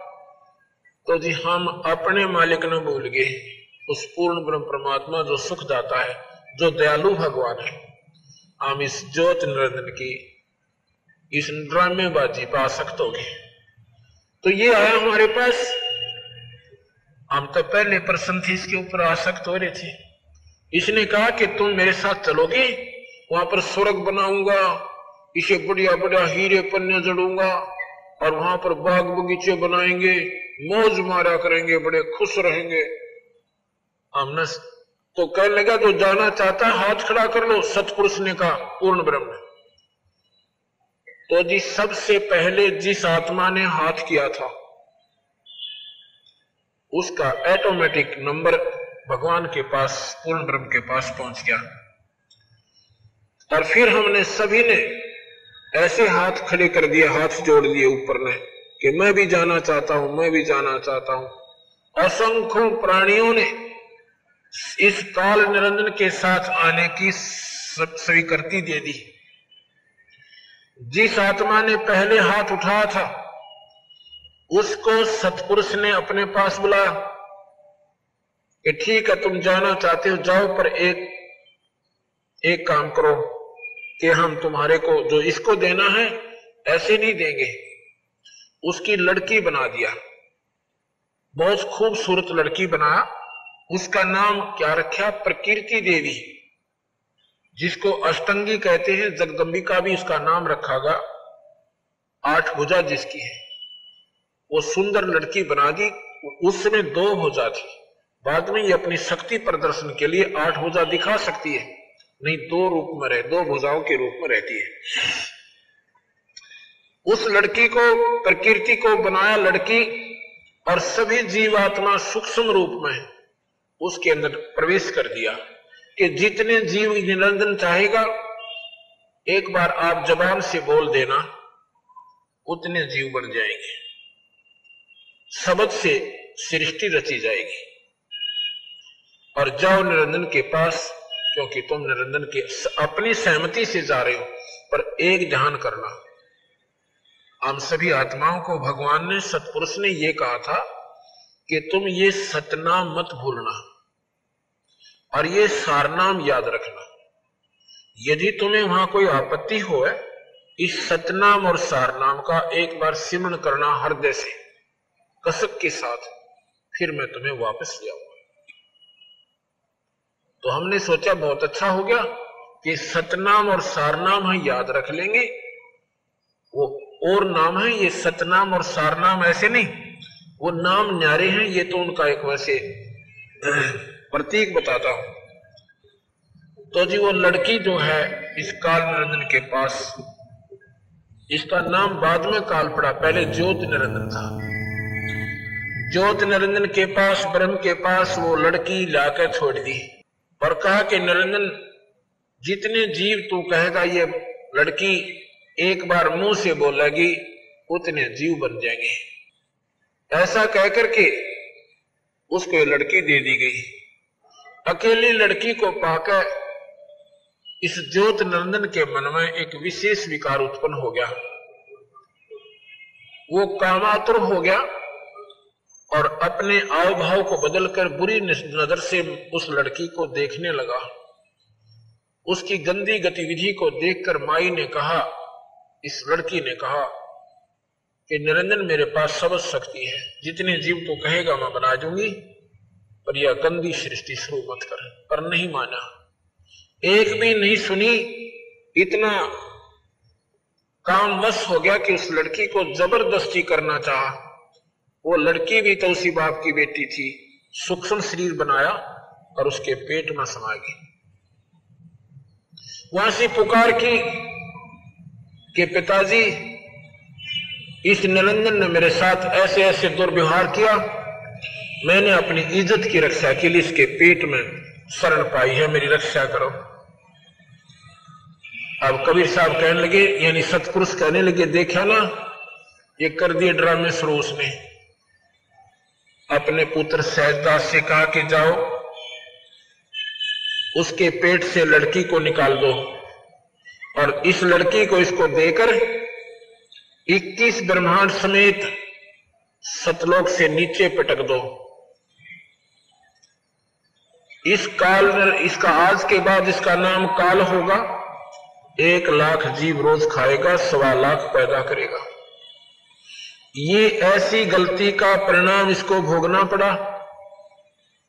तो जी हम अपने मालिक न भूल गए। उस पूर्ण ब्रह्म परमात्मा जो सुख दाता है, जो दयालु भगवान है। हम इस ज्योत निरंजन की, इस ड्रामेबाजी पर आसक्त हो गए। तो ये आया हमारे पास। हम तो पहले प्रसन्न थे, इसके ऊपर आसक्त हो रहे थे। इसने कहा कि तुम मेरे साथ चलोगे, वहाँ पर स्वर्ग बनाऊँगा, इसे बढ़िया बढ़िया हीरे पन्ने जड़ूँगा, और वहाँ पर बाग बगीचे बनाएँगे। मौज मारा करेंगे, बड़े खुश रहेंगे। हमने तो कहने लगा, जो जाना चाहता है, हाथ खड़ा कर लो। सतपुरुष ने कहा, पूर्ण ब्रह्म तो जी, सबसे पहले जिस आत्मा ने हाथ किया था, उसका ऑटोमेटिक नंबर भगवान के पास, पूर्ण ब्रह्म के पास पहुँच गया। और फिर हमने सभी ने ऐसे हाथ खड़े कर दिए, हाथ जोड़ दिए ऊपर ने कि मैं भी जाना चाहता हूँ, मैं भी जाना चाहता हूँ। असंख्यों प्राणियों ने इस काल निरंजन के साथ आने की स्वीकृति दे दी। जिस आत्मा ने पहले हाथ उठाया था, उसको सतपुरुष ने अपने पास बुलाया कि ठीक है, तुम जाना चाहते हो, जाओ पर एक एक काम करो कि हम तुम्हारे को, जो इसको देना है, ऐसे नहीं देंगे। उसकी लड़की बना दिया। बहुत खूबसूरत लड़की बना। उसका नाम क्या रखा? प्रकृति देवी। जिसको अष्टंगी कहते हैं, जगदम्बिका भी उसका नाम रखा गया आठ भुजा जिसकी है। वो सुंदर लड़की बना दी। उसमें दो भुजा थी। बाद में ये अपनी शक्ति प्रदर्शन के लिए आठ भुजा दिखा सकती है। नहीं, दो रूप में रहे, दो भुजाओं के रूप में रहती है। उस लड़की को, प्रकृति को बनाया लड़की और सभी जीवात्मा सूक्ष्म रूप में उसके अंदर प्रवेश कर दिया कि जितने जीव निरंजन चाहेगा, एक बार आप जबान से बोल देना, उतने जीव बन जाएँगे। शब्द से सृष्टि रची जाएगी। और जाओ निरंजन के पास, क्योंकि तुम निरंजन के अपनी सहमति से जा रहे हो, पर एक ध्यान करना। हम सभी आत्माओं को भगवान ने सतपुरुष ने यह कहा था कि तुम ये सतनाम मत भूलना और ये सारनाम याद रखना। यदि तुम्हें वहाँ कोई आपत्ति हो है, इस सतनाम और सारनाम का एक बार सिमरण करना हृदय से कसक के साथ फिर मैं तुम्हें वापस ले आऊँगा। तो हमने सोचा बहुत अच्छा हो गया कि सतनाम और सारनाम है याद रख लेंगे वो और नाम है ये सतनाम और सारनाम, ऐसे नहीं। वो नाम न्यारे हैं, ये तो उनका एक वैसे प्रतीक बताता हूँ। तो जी, वो लड़की जो है इस काल निरंजन के पास, इसका नाम बाद में काल पड़ा, पहले ज्योत निरंजन था। ज्योत निरंजन के पास, ब्रह्म के पास वो लड़की लाकर छोड़ दी। और कहा कि निरंजन जितने जीव तू कहेगा, ये लड़की एक बार मुँह से बोलेगी उतने जीव बन जाएँगे। ऐसा कहकर के उसको लड़की दे दी गई। अकेली लड़की को पाकर इस ज्योत नंदन के मन में एक विशेष विकार उत्पन्न हो गया। वो कामातुर हो गया और अपने आव भाव को बदलकर बुरी नज़र से उस लड़की को देखने लगा। उसकी गंदी गतिविधि को देखकर माई ने कहा इस लड़की ने कहा कि निरंजन मेरे पास सब शक्ति है। जितने जीव तो कहेगा मैं बना दूँगी, पर यह गंदी सृष्टि शुरू मत कर, पर नहीं माना। एक भी नहीं सुनी, इतना काम वश हो गया कि उस लड़की को ज़बरदस्ती करना चाहा। वो लड़की भी तो उसी बाप की बेटी थी, सूक्ष्म शरीर बनाया और उसके पेट में समा गई। वहाँ से पुकार की कि पिताजी, इस निरंजन ने मेरे साथ ऐसे ऐसे दुर्व्यवहार किया। मैंने अपनी इज़्ज़त की रक्षा के लिए इसके पेट में शरण पाई है। मेरी रक्षा करो। अब कबीर साहब कहने लगे, यानी सतपुरुष कहने लगे, देखा ना, ये कर दिए ड्रामे सरोस ने अपने पुत्र सहजदास से कहा कि जाओ, उसके पेट से लड़की को निकाल दो। और इस लड़की को इसको देकर 21 ब्रह्मांड समेत सतलोक से नीचे पटक दो। इस काल इसका आज के बाद इसका नाम काल होगा। एक लाख जीव रोज खाएगा, सवा लाख पैदा करेगा। ये ऐसी गलती का परिणाम इसको भोगना पड़ा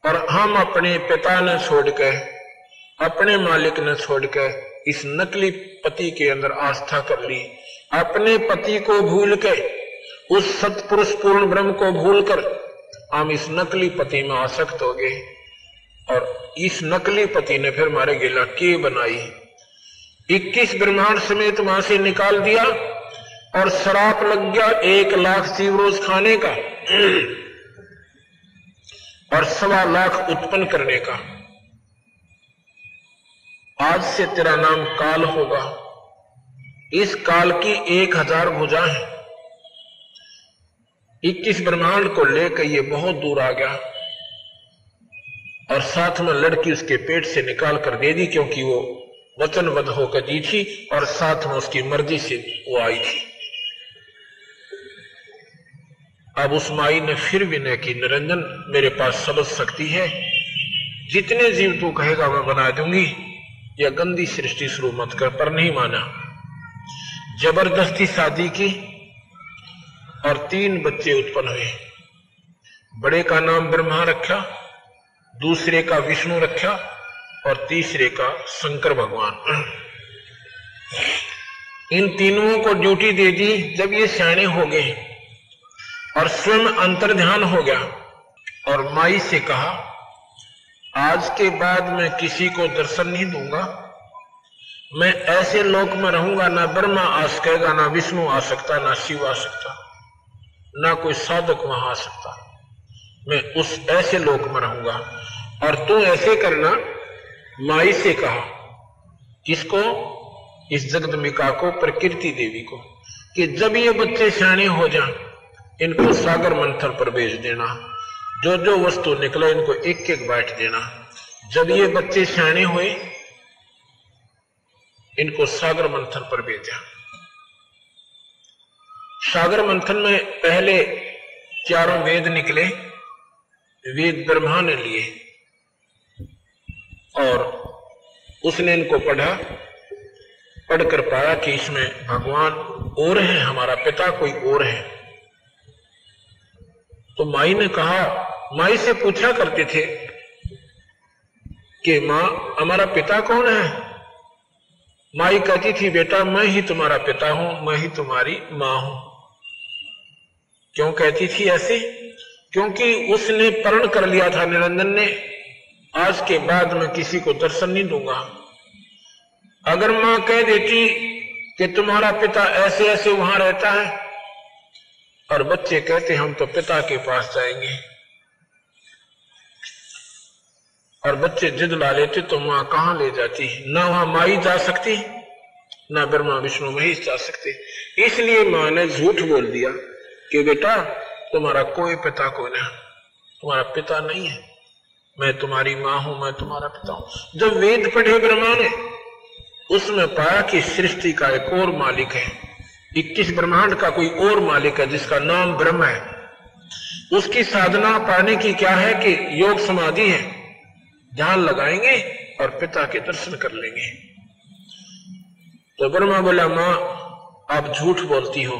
और हम अपने पिता ने छोड़ के अपने मालिक ने छोड़ के इस नकली पति के अंदर आस्था कर ली। अपने पति को भूल के, उस सतपुरुष पूर्ण ब्रह्म को भूलकर हम इस नकली पति में आसक्त हो गए। और इस नकली पति ने फिर मारे गिला के बनाई। 21 ब्रह्मांड समेत वहाँ से निकाल दिया और शराप लग गया एक लाख जीव रोज खाने का और सवा लाख उत्पन्न करने का। आज से तेरा नाम काल होगा। इस काल की एक हज़ार भुजा है। इक्कीस ब्रह्मांड को लेकर ये बहुत दूर आ गया। और साथ में लड़की उसके पेट से निकाल कर दे दी, क्योंकि वो वचनबद्ध होकर दी थी और साथ में उसकी मर्ज़ी से वो आई थी। अब उस माई ने फिर विनय की, निरंजन, मेरे पास समझ सकती है। जितने जीव तू कहेगा मैं बना दूँगी। यह गंदी सृष्टि शुरू मत कर, पर नहीं माना। ज़बरदस्ती शादी की और तीन बच्चे उत्पन्न हुए। बड़े का नाम ब्रह्मा रखा, दूसरे का विष्णु रखा और तीसरे का शंकर भगवान। इन तीनों को ड्यूटी दे दी, जब ये सियाणे हो गए और स्वयं अंतर ध्यान हो गया और माई से कहा आज के बाद मैं किसी को दर्शन नहीं दूँगा। मैं ऐसे लोक में रहूँगा, ना ब्रह्मा आ सकेगा ना विष्णु आ सकता, ना शिव आ सकता, ना कोई साधक वहाँ आ सकता। मैं उस ऐसे लोक में रहूँगा। और तू ऐसे करना, माई से कहा, किसको? इस जगदमिका को, प्रकृति देवी को, कि जब ये बच्चे सियाणे हो जाए, इनको सागर मंथन पर भेज देना। जो जो वस्तु निकले, इनको एक एक बांट देना। जब ये बच्चे सियाणे हुए, इनको सागर मंथन पर भेजा। सागर मंथन में पहले चारों वेद निकले, वेद ब्रह्मा ने लिए, और उसने इनको पढ़ा, पढ़कर पाया कि इसमें भगवान और है, हमारा पिता कोई और है। तो माई ने कहा माई से पूछा करते थे कि माँ, हमारा पिता कौन है? माई कहती थी, बेटा, मैं ही तुम्हारा पिता हूँ, मैं ही तुम्हारी माँ हूँ। क्यों कहती थी ऐसे? क्योंकि उसने परण कर लिया था निरंजन ने। आज के बाद मैं किसी को दर्शन नहीं दूँगा। अगर माँ कह देती कि तुम्हारा पिता ऐसे ऐसे वहाँ रहता है, और बच्चे कहते हम तो पिता के पास जाएँगे। और बच्चे जिद ला लेते तो माँ कहाँ ले जाती ना वहाँ माई जा सकती, ना ब्रह्मा विष्णु महेश जा सकते। इसलिए माँ ने झूठ बोल दिया कि बेटा, तुम्हारा कोई पिता को नहीं, तुम्हारा पिता नहीं है। मैं तुम्हारी माँ हूँ, मैं तुम्हारा पिता हूँ। जब वेद पढ़े ब्रह्मा ने, उसमें पाया कि सृष्टि का एक और मालिक है। इक्कीस ब्रह्मांड का कोई और मालिक है, जिसका नाम ब्रह्म है। उसकी साधना पाने की क्या है कि योग समाधि है। ध्यान लगाएँगे और पिता के दर्शन कर लेंगे। तो ब्रह्मा बोला, माँ, आप झूठ बोलती हो।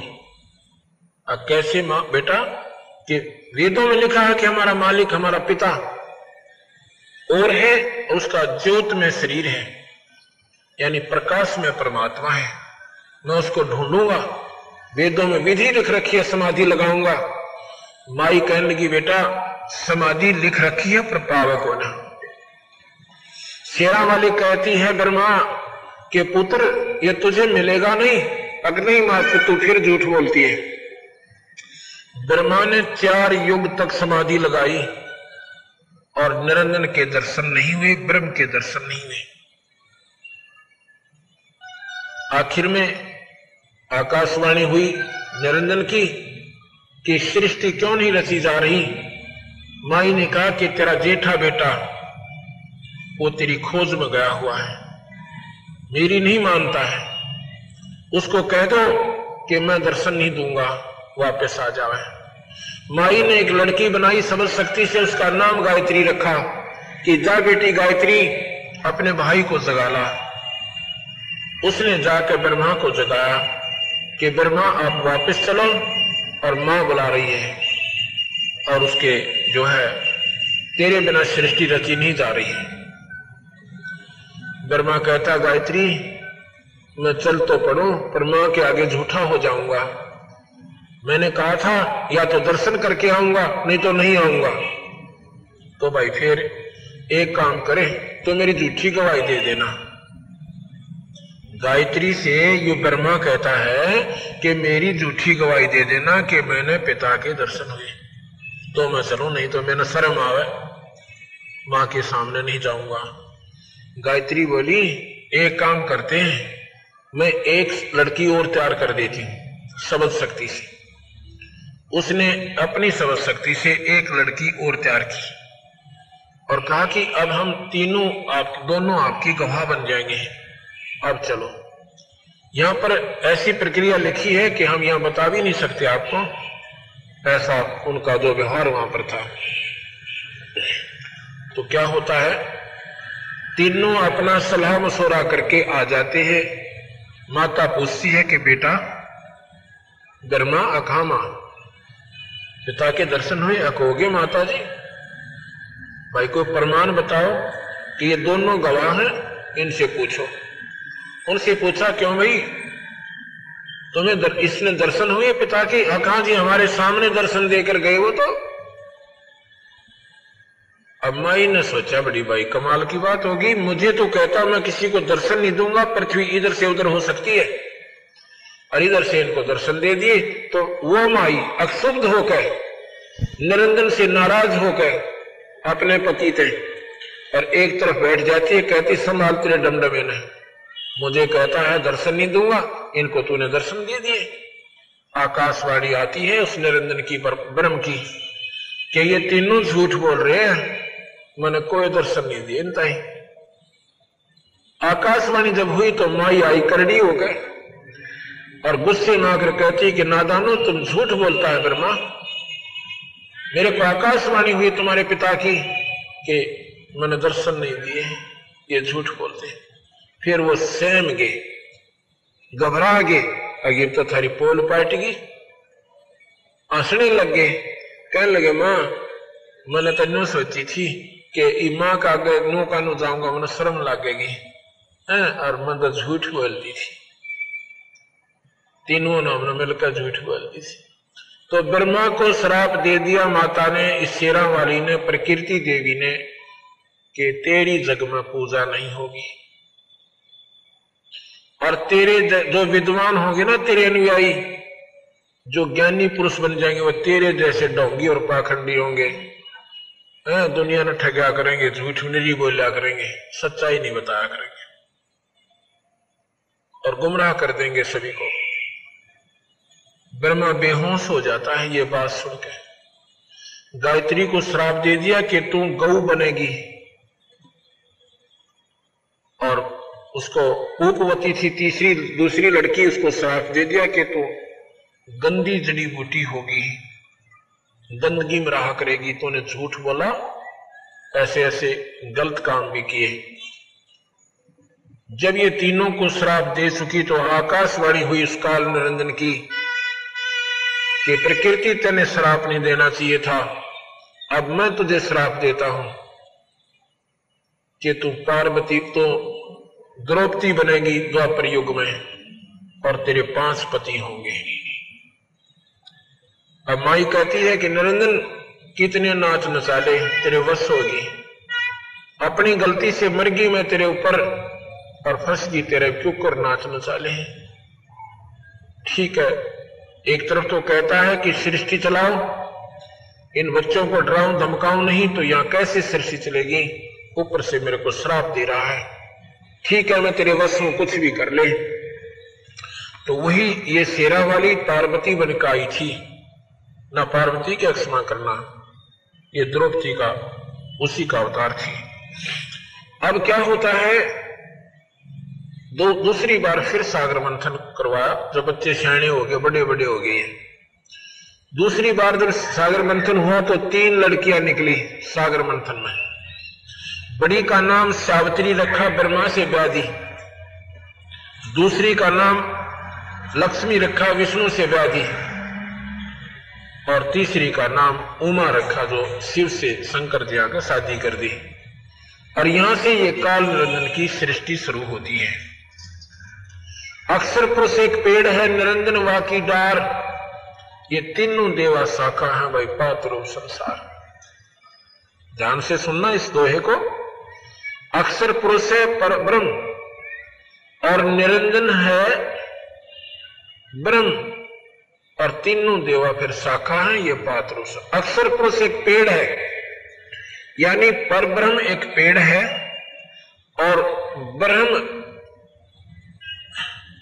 अब कैसे माँ, बेटा, कि वेदों में लिखा है कि हमारा मालिक हमारा पिता और है उसका ज्योत में शरीर है, यानी प्रकाश में परमात्मा है। मैं उसको ढूंढूँगा, वेदों में विधि लिख रखी है, समाधि लगाऊँगा। माई कहने लगी, बेटा, समाधि लिख रखी है पर पावक होना। शेरा वाली कहती है ब्रह्मा के पुत्र, ये तुझे मिलेगा नहीं। अग्नि माँ तू फिर झूठ बोलती है। ब्रह्मा ने चार युग तक समाधि लगाई और निरंजन के दर्शन नहीं हुए, ब्रह्म के दर्शन नहीं हुए। आखिर में आकाशवाणी हुई निरंजन की, कि सृष्टि क्यों नहीं रची जा रही? माई ने कहा कि तेरा जेठा बेटा वो तेरी खोज में गया हुआ है। मेरी नहीं मानता है। उसको कह दो कि मैं दर्शन नहीं दूँगा, वापस आ जावे माई ने एक लड़की बनाई समझ शक्ति से उसका नाम गायत्री रखा कि जा बेटी गायत्री, अपने भाई को जगाला उसने जाकर ब्रह्मा को जगाया कि ब्रह्मा, आप वापस चलो और माँ बुला रही है और उसके जो है, तेरे बिना सृष्टि रची नहीं जा रही है। ब्रह्मा कहता, गायत्री, मैं चल तो पढ़ू पर माँ के आगे झूठा हो जाऊँगा। मैंने कहा था, या तो दर्शन करके आऊँगा, नहीं तो नहीं आऊँगा। तो भाई फिर एक काम करे तो मेरी झूठी गवाही दे देना। गायत्री से ये ब्रह्मा कहता है कि मेरी झूठी गवाही दे देना कि मैंने पिता के दर्शन हुए। तो मैं चलू, नहीं तो मैंने शर्म आवे। माँ के सामने नहीं जाऊँगा। गायत्री बोली, एक काम करते हैं, मैं एक लड़की और तैयार कर देती हूँ समझ शक्ति से। उसने अपनी समझ शक्ति से एक लड़की और तैयार की और कहा कि, अब हम तीनों आप, दोनों आपकी गवाह बन जाएँगे। अब चलो। यहाँ पर ऐसी प्रक्रिया लिखी है कि हम यहाँ बता भी नहीं सकते आपको। ऐसा उनका जो व्यवहार वहाँ पर था। तो क्या होता है? तीनों अपना सलाह मशोरा करके आ जाते हैं। माता पूछती है कि बेटा गर्मा अखामा पिता के दर्शन हुए अकोगे माता जी भाई को प्रमाण बताओ कि ये दोनों गवाह हैं इनसे पूछो। उनसे पूछा क्यों भाई? तुम्हें दर, इसने दर्शन हुए पिता के? कहा जी हमारे सामने दर्शन देकर गए वो तो? अब माई ने सोचा बड़ी भाई, कमाल की बात होगी। मुझे तो कहता मैं किसी को दर्शन नहीं दूँगा, पृथ्वी इधर से उधर हो सकती है। और इधर से इनको दर्शन दे दिए तो वो माई अक्षुब्ध होकर निरंजन से नाराज़ होकर अपने पति थे और एक तरफ़ बैठ जाती है, कहती, संभाल तेरे डमडमे ने मुझे कहता है, दर्शन नहीं दूँगा, इनको तूने दर्शन दे दिए। आकाशवाणी आती है उस निरंजन की, ब्रह्म की, कि ये तीनों झूठ बोल रहे हैं। मैंने कोई दर्शन नहीं दिए इनता ही आकाशवाणी जब हुई तो माई आई करड़ी हो गए। और गुस्से में आकर कहती कि, नादानो, तुम झूठ बोलता है ब्रह्मा। मेरे को आकाशवाणी हुई तुम्हारे पिता की कि मैंने दर्शन नहीं दिए, ये झूठ बोलते फिर वो सहम गए, घबरा गए अगर तो थारी पोल पाट गई। हंसने लग गए, कहने लगे, माँ, मैंने तो सोची थी कि माँ का आगे नो का नो जाऊँगा मैंने शर्म लगेगी। और मैं तो झूठ बोल दी थी। तीनों ने हमने मिलकर झूठ बोलती थी। तो ब्रह्मा को श्राप दे दिया, माता ने, इस शेरा वाली ने, प्रकृति देवी ने, कि तेरी जग में पूजा नहीं होगी। और तेरे जो विद्वान होंगे ना, तेरे अनुयायी, जो ज्ञानी पुरुष बन जाएँगे, वो तेरे जैसे डोंगी और पाखंडी होंगे। दुनिया ने ठगा करेंगे, झूठ निरी बोलिया करेंगे, सच्चाई नहीं बताया करेंगे। और गुमराह कर देंगे सभी को। ब्रह्मा बेहोश हो जाता है, ये बात सुनकर। गायत्री को श्राप दे दिया कि तू गऊ बनेगी। और उसको उपवती थी, तीसरी, दूसरी लड़की उसको श्राप दे दिया कि तू गंदी जड़ी बूटी होगी। गंदगी में रहा करेगी तो ने झूठ बोला ऐसे ऐसे गलत काम भी किए। जब ये तीनों को श्राप दे चुकी तो आकाशवाणी हुई उस काल निरंजन की, कि प्रकृति तेने श्राप नहीं देना चाहिए था। अब मैं तुझे श्राप देता हूँ, कि तू पार्वती तो द्रौपदी बनेगी, द्वापर युग में, और तेरे पाँच पति होंगे। अब माई कहती है कि निरंजन कितने नाच नचाले, तेरे वश होगी। अपनी गलती से मर गई मैं तेरे ऊपर, और फंस गई तेरे क्यों कर नाच नचाले। ठीक है, एक तरफ़ तो कहता है कि सृष्टि चलाओ, इन बच्चों को डराऊं, धमकाऊं नहीं तो यहाँ कैसे सृष्टि चलेगी? ऊपर से मेरे को श्राप दे रहा है। ठीक है, मैं तेरे वश हूँ, कुछ भी कर ले। तो वही ये शेरा वाली पार्वती बन का आई थी। ना पार्वती के क्षमा करना, ये द्रौपदी का, उसी का अवतार थी। अब क्या होता है? दो, दूसरी बार फिर सागर मंथन करवाया जो बच्चे सियाणे हो गए बड़े बड़े हो गए दूसरी बार जब सागर मंथन हुआ तो तीन लड़कियाँ निकली सागर मंथन में। बड़ी का नाम सावित्री रखा, ब्रह्मा से ब्यादी दूसरी का नाम लक्ष्मी रखा, विष्णु से व्याधि। और तीसरी का नाम उमा रखा जो शिव से शंकर जी आकर शादी कर दी। और यहाँ से ये काल निरंजन की सृष्टि शुरू होती है। अक्सर पुरुष एक पेड़ है, निरंजन वाकी डार। ये तीनों देवा शाखा है भाई, पात्र संसार। ध्यान से सुनना इस दोहे को। अक्सर पुरुष है पर ब्रह्म और निरंजन है ब्रह्म। और तीनों देवा फिर शाखा है, ये पात्र अक्सर पुरुष एक पेड़ है। यानी पर ब्रह्म एक पेड़ है और ब्रह्म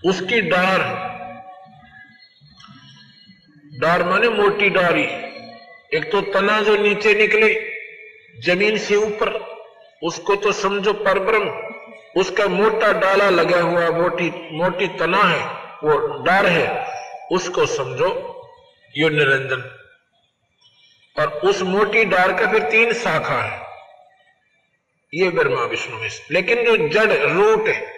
उसकी डार डार माने मोटी डारी। एक तो तना जो नीचे निकले, ज़मीन से ऊपर, उसको तो समझो पर ब्रह्म उसका मोटा डाला लगा हुआ, मोटी मोटी तना है, वो डार है। उसको समझो, यो निरंजन। और उस मोटी डार का फिर तीन शाखा है। ये ब्रह्मा विष्णु में लेकिन जो जड़ रूट है,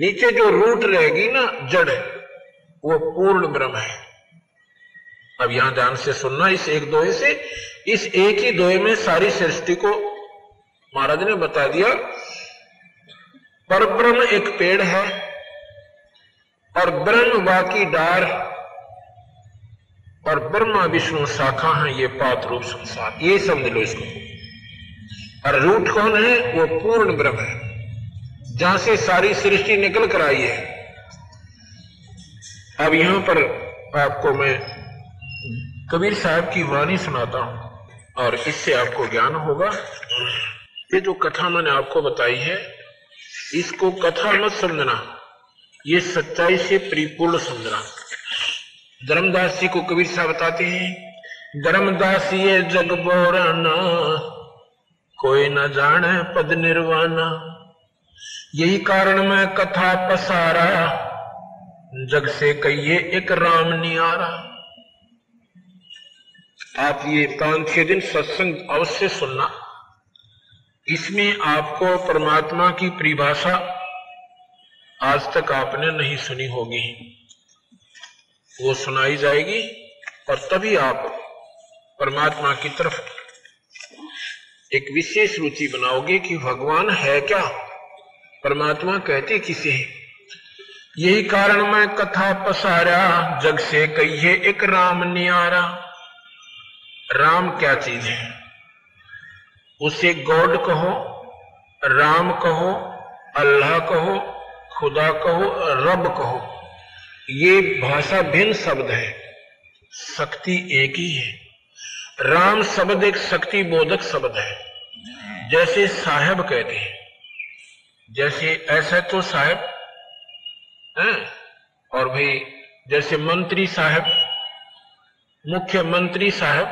नीचे जो रूट रहेगी ना, जड़ वो पूर्ण ब्रह्म है। अब यहाँ ध्यान से सुनना, इस एक दोहे से। इस एक ही दोहे में सारी सृष्टि को महाराज ने बता दिया पर ब्रह्म एक पेड़ है और ब्रह्म बाकी डार और ब्रह्मा विष्णु शाखा है, ये पात रूप संसार। ये समझ लो इसको। और रूट कौन है? वो पूर्ण ब्रह्म है। जहाँ से सारी सृष्टि निकल कर आई है। अब यहाँ पर आपको मैं कबीर साहब की वाणी सुनाता हूँ, और इससे आपको ज्ञान होगा। ये जो कथा मैंने आपको बताई है, इसको कथा मत समझना। ये सच्चाई से परिपूर्ण समझना धर्मदास जी को कबीर साहब बताते हैं, धर्मदास ये जग बोराना, कोई न जाने पद निर्वाणा यही कारण मैं कथा पसारा, जग से कहिए एक राम रहा आप ये पाँच छह दिन सत्संग अवश्य सुनना। इसमें आपको परमात्मा की परिभाषा आज तक आपने नहीं सुनी होगी। वो सुनाई जाएगी और तभी आप परमात्मा की तरफ़ एक विशेष रुचि बनाओगे कि भगवान है क्या? परमात्मा कहते किसे है? यही कारण मैं कथा पसारा, जग से कहिए एक राम नियारा। राम क्या चीज़ है? उसे गॉड कहो, राम कहो, अल्लाह कहो खुदा कहो, रब कहो। ये भाषा भिन्न शब्द है। शक्ति एक ही है। राम शब्द एक शक्ति बोधक शब्द है। जैसे साहेब कहते हैं। जैसे ऐसा तो साहेब और भाई जैसे मंत्री साहब, मुख्यमंत्री साहब,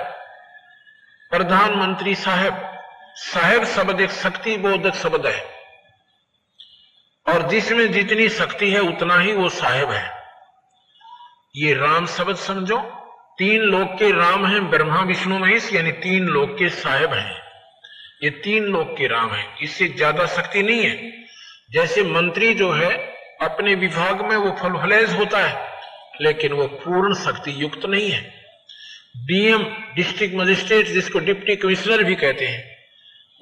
प्रधानमंत्री साहब, साहेब शब्द एक शक्ति बोधक शब्द है। और जिसमें जितनी शक्ति है, उतना ही वो साहेब है। ये राम शब्द समझो। तीन लोग के राम हैं, ब्रह्मा, विष्णु, महेश, यानी तीन लोग के साहेब हैं। ये तीन लोग के राम हैं। इससे ज़्यादा शक्ति नहीं है। जैसे मंत्री जो है, अपने विभाग में वो फलफलेज होता है, लेकिन वो पूर्ण शक्ति युक्त नहीं है। डीएम, डिस्ट्रिक्ट मजिस्ट्रेट, जिसको डिप्टी कमिश्नर भी कहते हैं,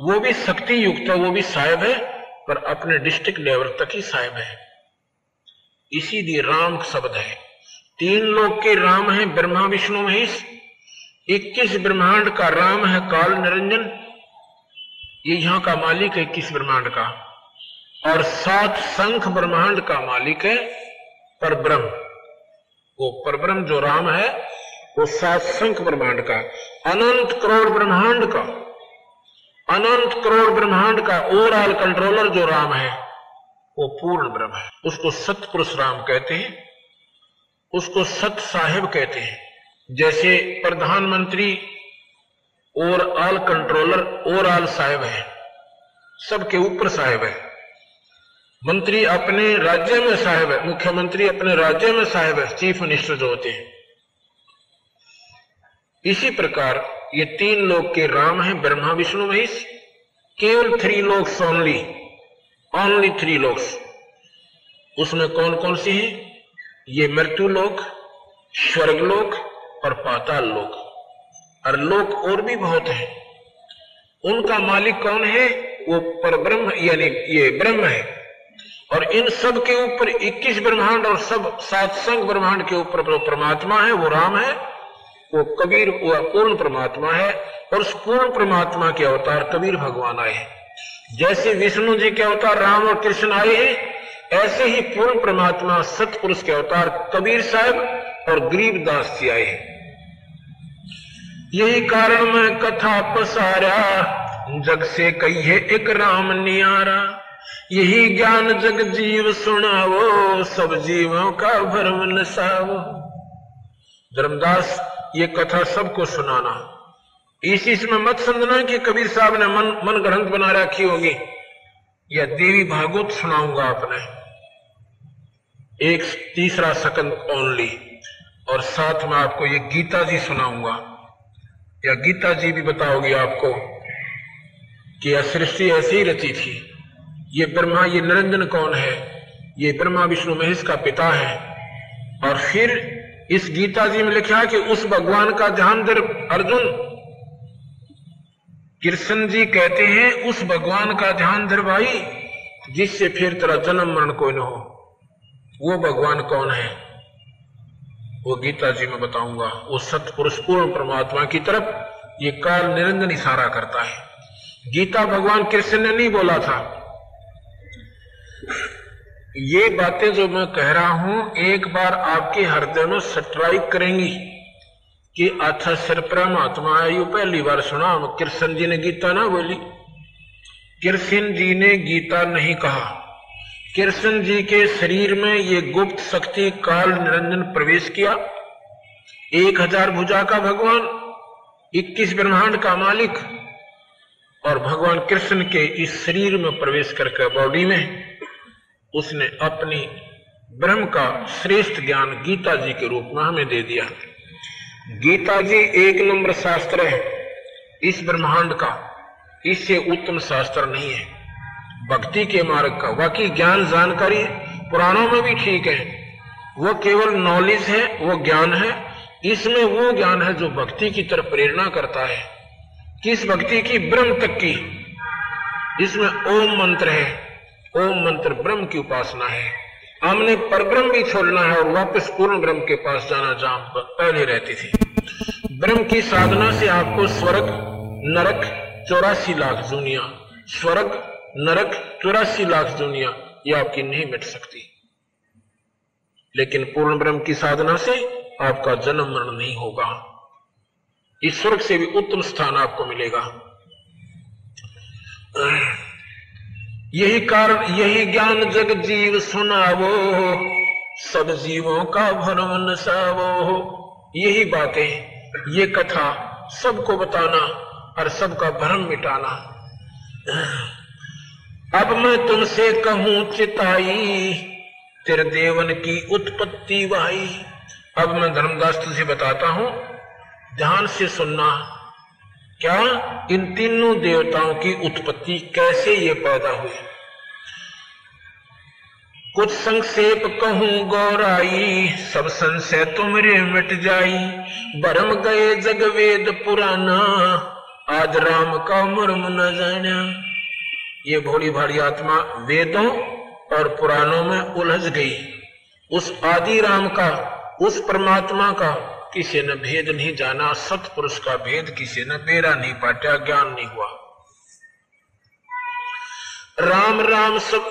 वो भी शक्ति युक्त है, वो भी साहेब है। पर अपने डिस्ट्रिक्ट लेवल तक ही साहेब है। इसी इसीलिए राम शब्द है। तीन लोग के राम है, ब्रह्मा, विष्णु, महेश। इक्कीस ब्रह्मांड का राम है काल निरंजन। ये यहाँ का मालिक है इक्कीस ब्रह्मांड का। और सात संख ब्रह्मांड का मालिक है पर ब्रह्म वो परब्रह्म जो राम है, वो सात संख ब्रह्मांड का, अनंत करोड़ ब्रह्मांड का। अनंत करोड़ ब्रह्मांड का ओवरऑल कंट्रोलर जो राम है, वो पूर्ण ब्रह्म है। उसको सतपुरुष राम कहते हैं, उसको सत साहेब कहते हैं। जैसे प्रधानमंत्री और आल कंट्रोलर और आल साहेब है, सबके ऊपर साहेब है। मंत्री अपने राज्य में साहेब है, मुख्यमंत्री अपने राज्य में साहेब है, चीफ मिनिस्टर जो होते हैं। इसी प्रकार ये तीन लोग के राम है, ब्रह्मा, विष्णु, महेश। केवल थ्री लोग ओनली ओनली थ्री लोग्स उसमें कौन कौन सी है? ये मृत्यु लोक, स्वर्ग लोक और पाताल लोक। और लोक और भी बहुत है। उनका मालिक कौन है? वो पर ब्रह्म यानी ये ब्रह्म है। और इन सब के ऊपर 21 ब्रह्मांड और सब सात संग ब्रह्मांड के ऊपर परमात्मा है, वो राम है। वो कबीर वो पूर्ण परमात्मा है और उस पूर्ण परमात्मा के अवतार कबीर भगवान आए हैं। जैसे विष्णु जी के अवतार राम और कृष्ण आए हैं, ऐसे ही पूर्ण परमात्मा सतपुरुष के अवतार कबीर साहब और गरीबदास जी आए हैं। यही कारण मैं कथा पसारा, जग से कही है एक राम नियारा। यही ज्ञान जग जीव सुनावो, सब जीवों का भरम नसावो धर्मदास ये कथा सबको सुनाना। इस इसमें मत समझना कि कबीर साहब ने मन मन ग्रंथ बना रखी होगी। या देवी भागवत सुनाऊँगा आपने। एक तीसरा सकंद ओनली और साथ में आपको ये गीता जी सुनाऊँगा। या गीता जी भी बताओगी आपको कि यह सृष्टि ऐसी ही रची थी। ये ब्रह्मा, ये निरंजन कौन है? ये ब्रह्मा, विष्णु, महेश का पिता है। और फिर इस गीता जी में लिखा कि उस भगवान का ध्यान अर्जुन, कृष्ण जी कहते हैं, उस भगवान का ध्यान धर भाई, जिससे फिर तेरा जन्म मरण कोई न हो। वो भगवान कौन है? वो गीता जी में बताऊँगा। वो सतपुरुष पूर्ण परमात्मा की तरफ़ ये काल निरंजन इशारा करता है। गीता भगवान कृष्ण ने नहीं बोला था। ये बातें जो मैं कह रहा हूँ, एक बार आपके हृदय में स्ट्राइक करेंगी कि अच्छा सिर परमात्मा है। यू पहली बार सुना कृष्ण जी ने गीता ना बोली। कृष्ण जी ने गीता नहीं कहा। कृष्ण जी के शरीर में ये गुप्त शक्ति काल निरंजन प्रवेश किया। एक हज़ार भुजा का भगवान, इक्कीस ब्रह्मांड का मालिक, और भगवान कृष्ण के इस शरीर में प्रवेश करके बॉडी में उसने अपनी ब्रह्म का श्रेष्ठ ज्ञान गीता जी के रूप में हमें दे दिया। गीता जी एक नंबर शास्त्र है। इस ब्रह्मांड का इससे उत्तम शास्त्र नहीं है। भक्ति के मार्ग का, बाकी ज्ञान जानकारी पुराणों में भी ठीक है। वो केवल नॉलेज है, वो ज्ञान है। इसमें वो ज्ञान है जो भक्ति की तरफ़ प्रेरणा करता है। किस भक्ति की? ब्रह्म तक की। इसमें ओम मंत्र है। ओम मंत्र ब्रह्म की उपासना है। हमने परब्रह्म भी छोड़ना है और वापस पूर्ण ब्रह्म के पास जाना जहाँ पहले रहती थी। ब्रह्म की साधना से आपको स्वर्ग, नरक, चौरासी लाख दुनिया, स्वर्ग, नरक, चौरासी लाख दुनिया ये आपकी नहीं मिट सकती। लेकिन पूर्ण ब्रह्म की साधना से आपका जन्म मरण नहीं होगा। इस स्वर्ग से भी उत्तम स्थान आपको मिलेगा। यही कारण, यही ज्ञान जग जीव सुनावो, सब जीवों का भरम नसावो यही बातें, ये कथा सबको बताना और सबका भरम मिटाना। अब मैं तुमसे कहूँ, चिताई, तेरे देवन की उत्पत्ति वाई। अब मैं धर्मदास तुझे बताता हूँ, ध्यान से सुनना। क्या इन तीनों देवताओं की उत्पत्ति कैसे ये पैदा हुई? कुछ संक्षेप कहूँ, गौराई, सब संशय तुमरे मिट जाई। बरम गए जग वेद पुराना, आज राम का मर्म न जाना। ये भोली भारी आत्मा वेदों और पुराणों में उलझ गई। उस आदि राम का, उस परमात्मा का किसी ने भेद नहीं जाना, सतपुरुष का भेद किसी ने बेरा नहीं पाटा ज्ञान नहीं हुआ। राम राम सब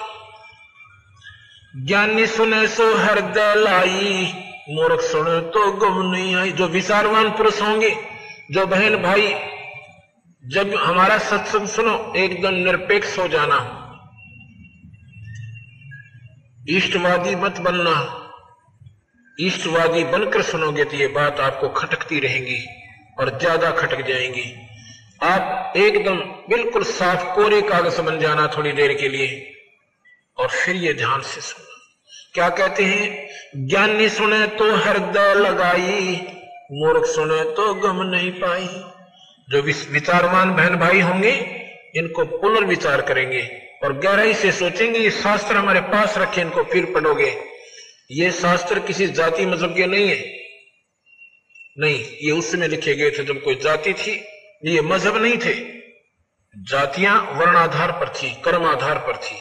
ज्ञानी सुने सो हृदय लाई, मूर्ख सुने तो गुम नहीं आई। जो विचारवान पुरुष होंगे, जो बहन भाई, जब हमारा सत्संग सुनो, एकदम निरपेक्ष हो जाना। इष्टवादी मत बनना। ईष्टवादी बनकर सुनोगे तो ये बात आपको खटकती रहेंगी और ज़्यादा खटक जाएँगी। आप एकदम बिल्कुल साफ़ कोरे कागज़ बन जाना थोड़ी देर के लिए और फिर ये ध्यान से सुनो। क्या कहते हैं? ज्ञानी सुने तो हृदय लगाई, मूर्ख सुने तो गम नहीं पाई। जो विचारवान बहन भाई होंगे, इनको पुनर्विचार करेंगे और गहराई से सोचेंगे, ये शास्त्र हमारे पास रखे, इनको फिर पढ़ोगे। ये शास्त्र किसी जाति मज़हब के नहीं है। नहीं, ये उस समय लिखे गए थे जब कोई जाति थी, ये मज़हब नहीं थे। जातियाँ वर्ण आधार पर थी कर्म आधार पर थी।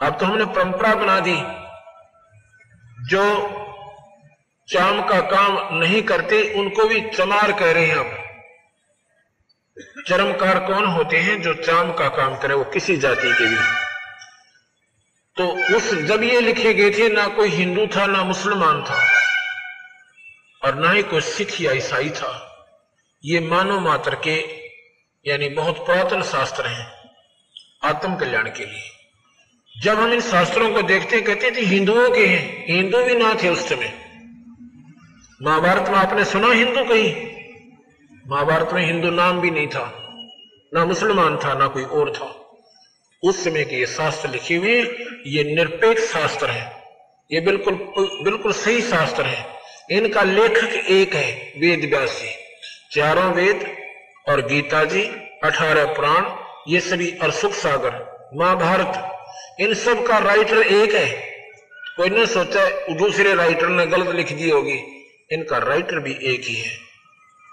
अब तो हमने परंपरा बना दी। जो चाम का काम नहीं करते, उनको भी चमार कह रहे हैं अब। चरमकार कौन होते हैं जो चाम का काम करे, वो किसी जाति के भी तो उस जब ये लिखे गए थे, ना कोई हिंदू था, ना मुसलमान था, और ना ही कोई सिख या ईसाई था, ये मानव मात्र के, यानी बहुत पुरातन शास्त्र हैं आत्म कल्याण के लिए। जब हम इन शास्त्रों को देखते, कहते थे, हिंदुओं के हैं, हिंदू भी ना थे उस समय। महाभारत में आपने सुना हिंदू कहीं? महाभारत में हिंदू नाम भी नहीं था, ना मुसलमान था, ना कोई और था। उस समय के ये शास्त्र लिखे हुए ये निरपेक्ष शास्त्र है। ये बिल्कुल बिल्कुल सही शास्त्र है। इनका लेखक एक है वेद व्यास जी चारों वेद और गीता जी, अठारह पुराण, ये सभी और सुख सागर, महाभारत, इन सब का राइटर एक है। कोई ने सोचा दूसरे राइटर ने गलत लिख दी होगी। इनका राइटर भी एक ही है,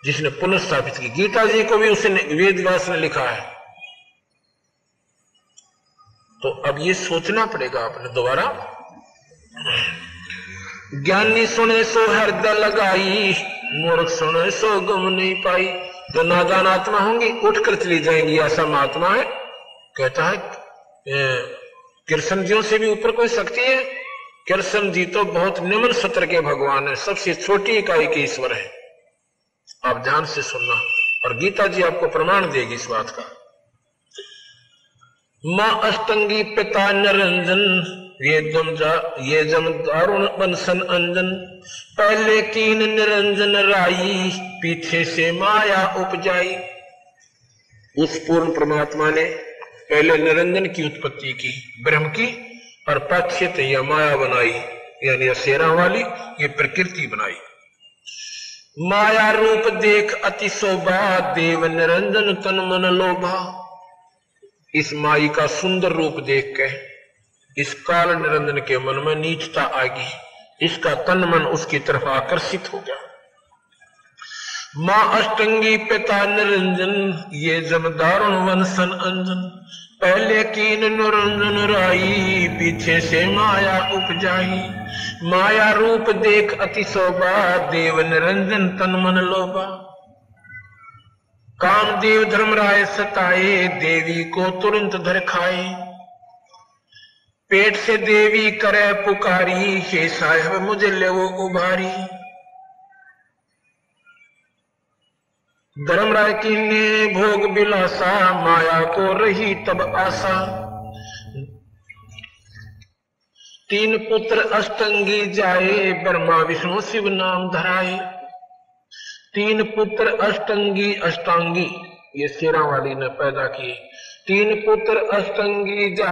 जिसने पुनर्स्थापित की। गीता जी को भी उसने वेद व्यास ने लिखा है। तो अब ये सोचना पड़ेगा आपने दोबारा। ज्ञानी सुने सो हृदय लगाई, मूर्ख सुने सो गम नहीं पाई। जो नादान आत्मा होंगी, उठकर चली जाएँगी, ऐसा महात्मा है। कहता है कृष्ण जियों से भी ऊपर कोई शक्ति है? कृष्ण जी तो बहुत निम्न सत्र के भगवान है, सबसे छोटी इकाई के ईश्वर है। आप ध्यान से सुनना, और गीता जी आपको प्रमाण देगी इस बात का। माँ अष्टंगी पिता निरंजन ये जम जा, ये जम दारुण बनसन अंजन। पहले कीन निरंजन राई, पीछे से माया उपजाई। उस पूर्ण परमात्मा ने पहले निरंजन की उत्पत्ति की, ब्रह्म की, और पक्षित या माया बनाई, यानी असेरा वाली ये प्रकृति बनाई। माया रूप देख अति शोभा, देव निरंजन तन मन लोभा। इस माई का सुंदर रूप देख के, इस काल निरंजन के मन में नीचता आ गई इसका तन मन उसकी तरफ़ आकर्षित हो गया। माँ अष्टंगी पिता निरंजन, ये जब दारुण वंशन अंजन। पहले कीन निरंजन राई, पीछे से माया उपजाई। माया रूप देख अति शोभा, देव निरंजन तन मन लोभा। कामदेव धर्मराय सताए, देवी को तुरंत धर खाए। पेट से देवी करे पुकारी, हे साहब मुझे ले वो उभारी। धर्मराय की ने भोग बिलासा, माया को रही तब आशा। तीन पुत्र अष्टंगी जाए, ब्रह्मा, विष्णु, शिव नाम धराए। तीन पुत्र अष्टंगी अष्टांगी ये शेरा वाली ने पैदा किए तीन पुत्र अष्टंगी जा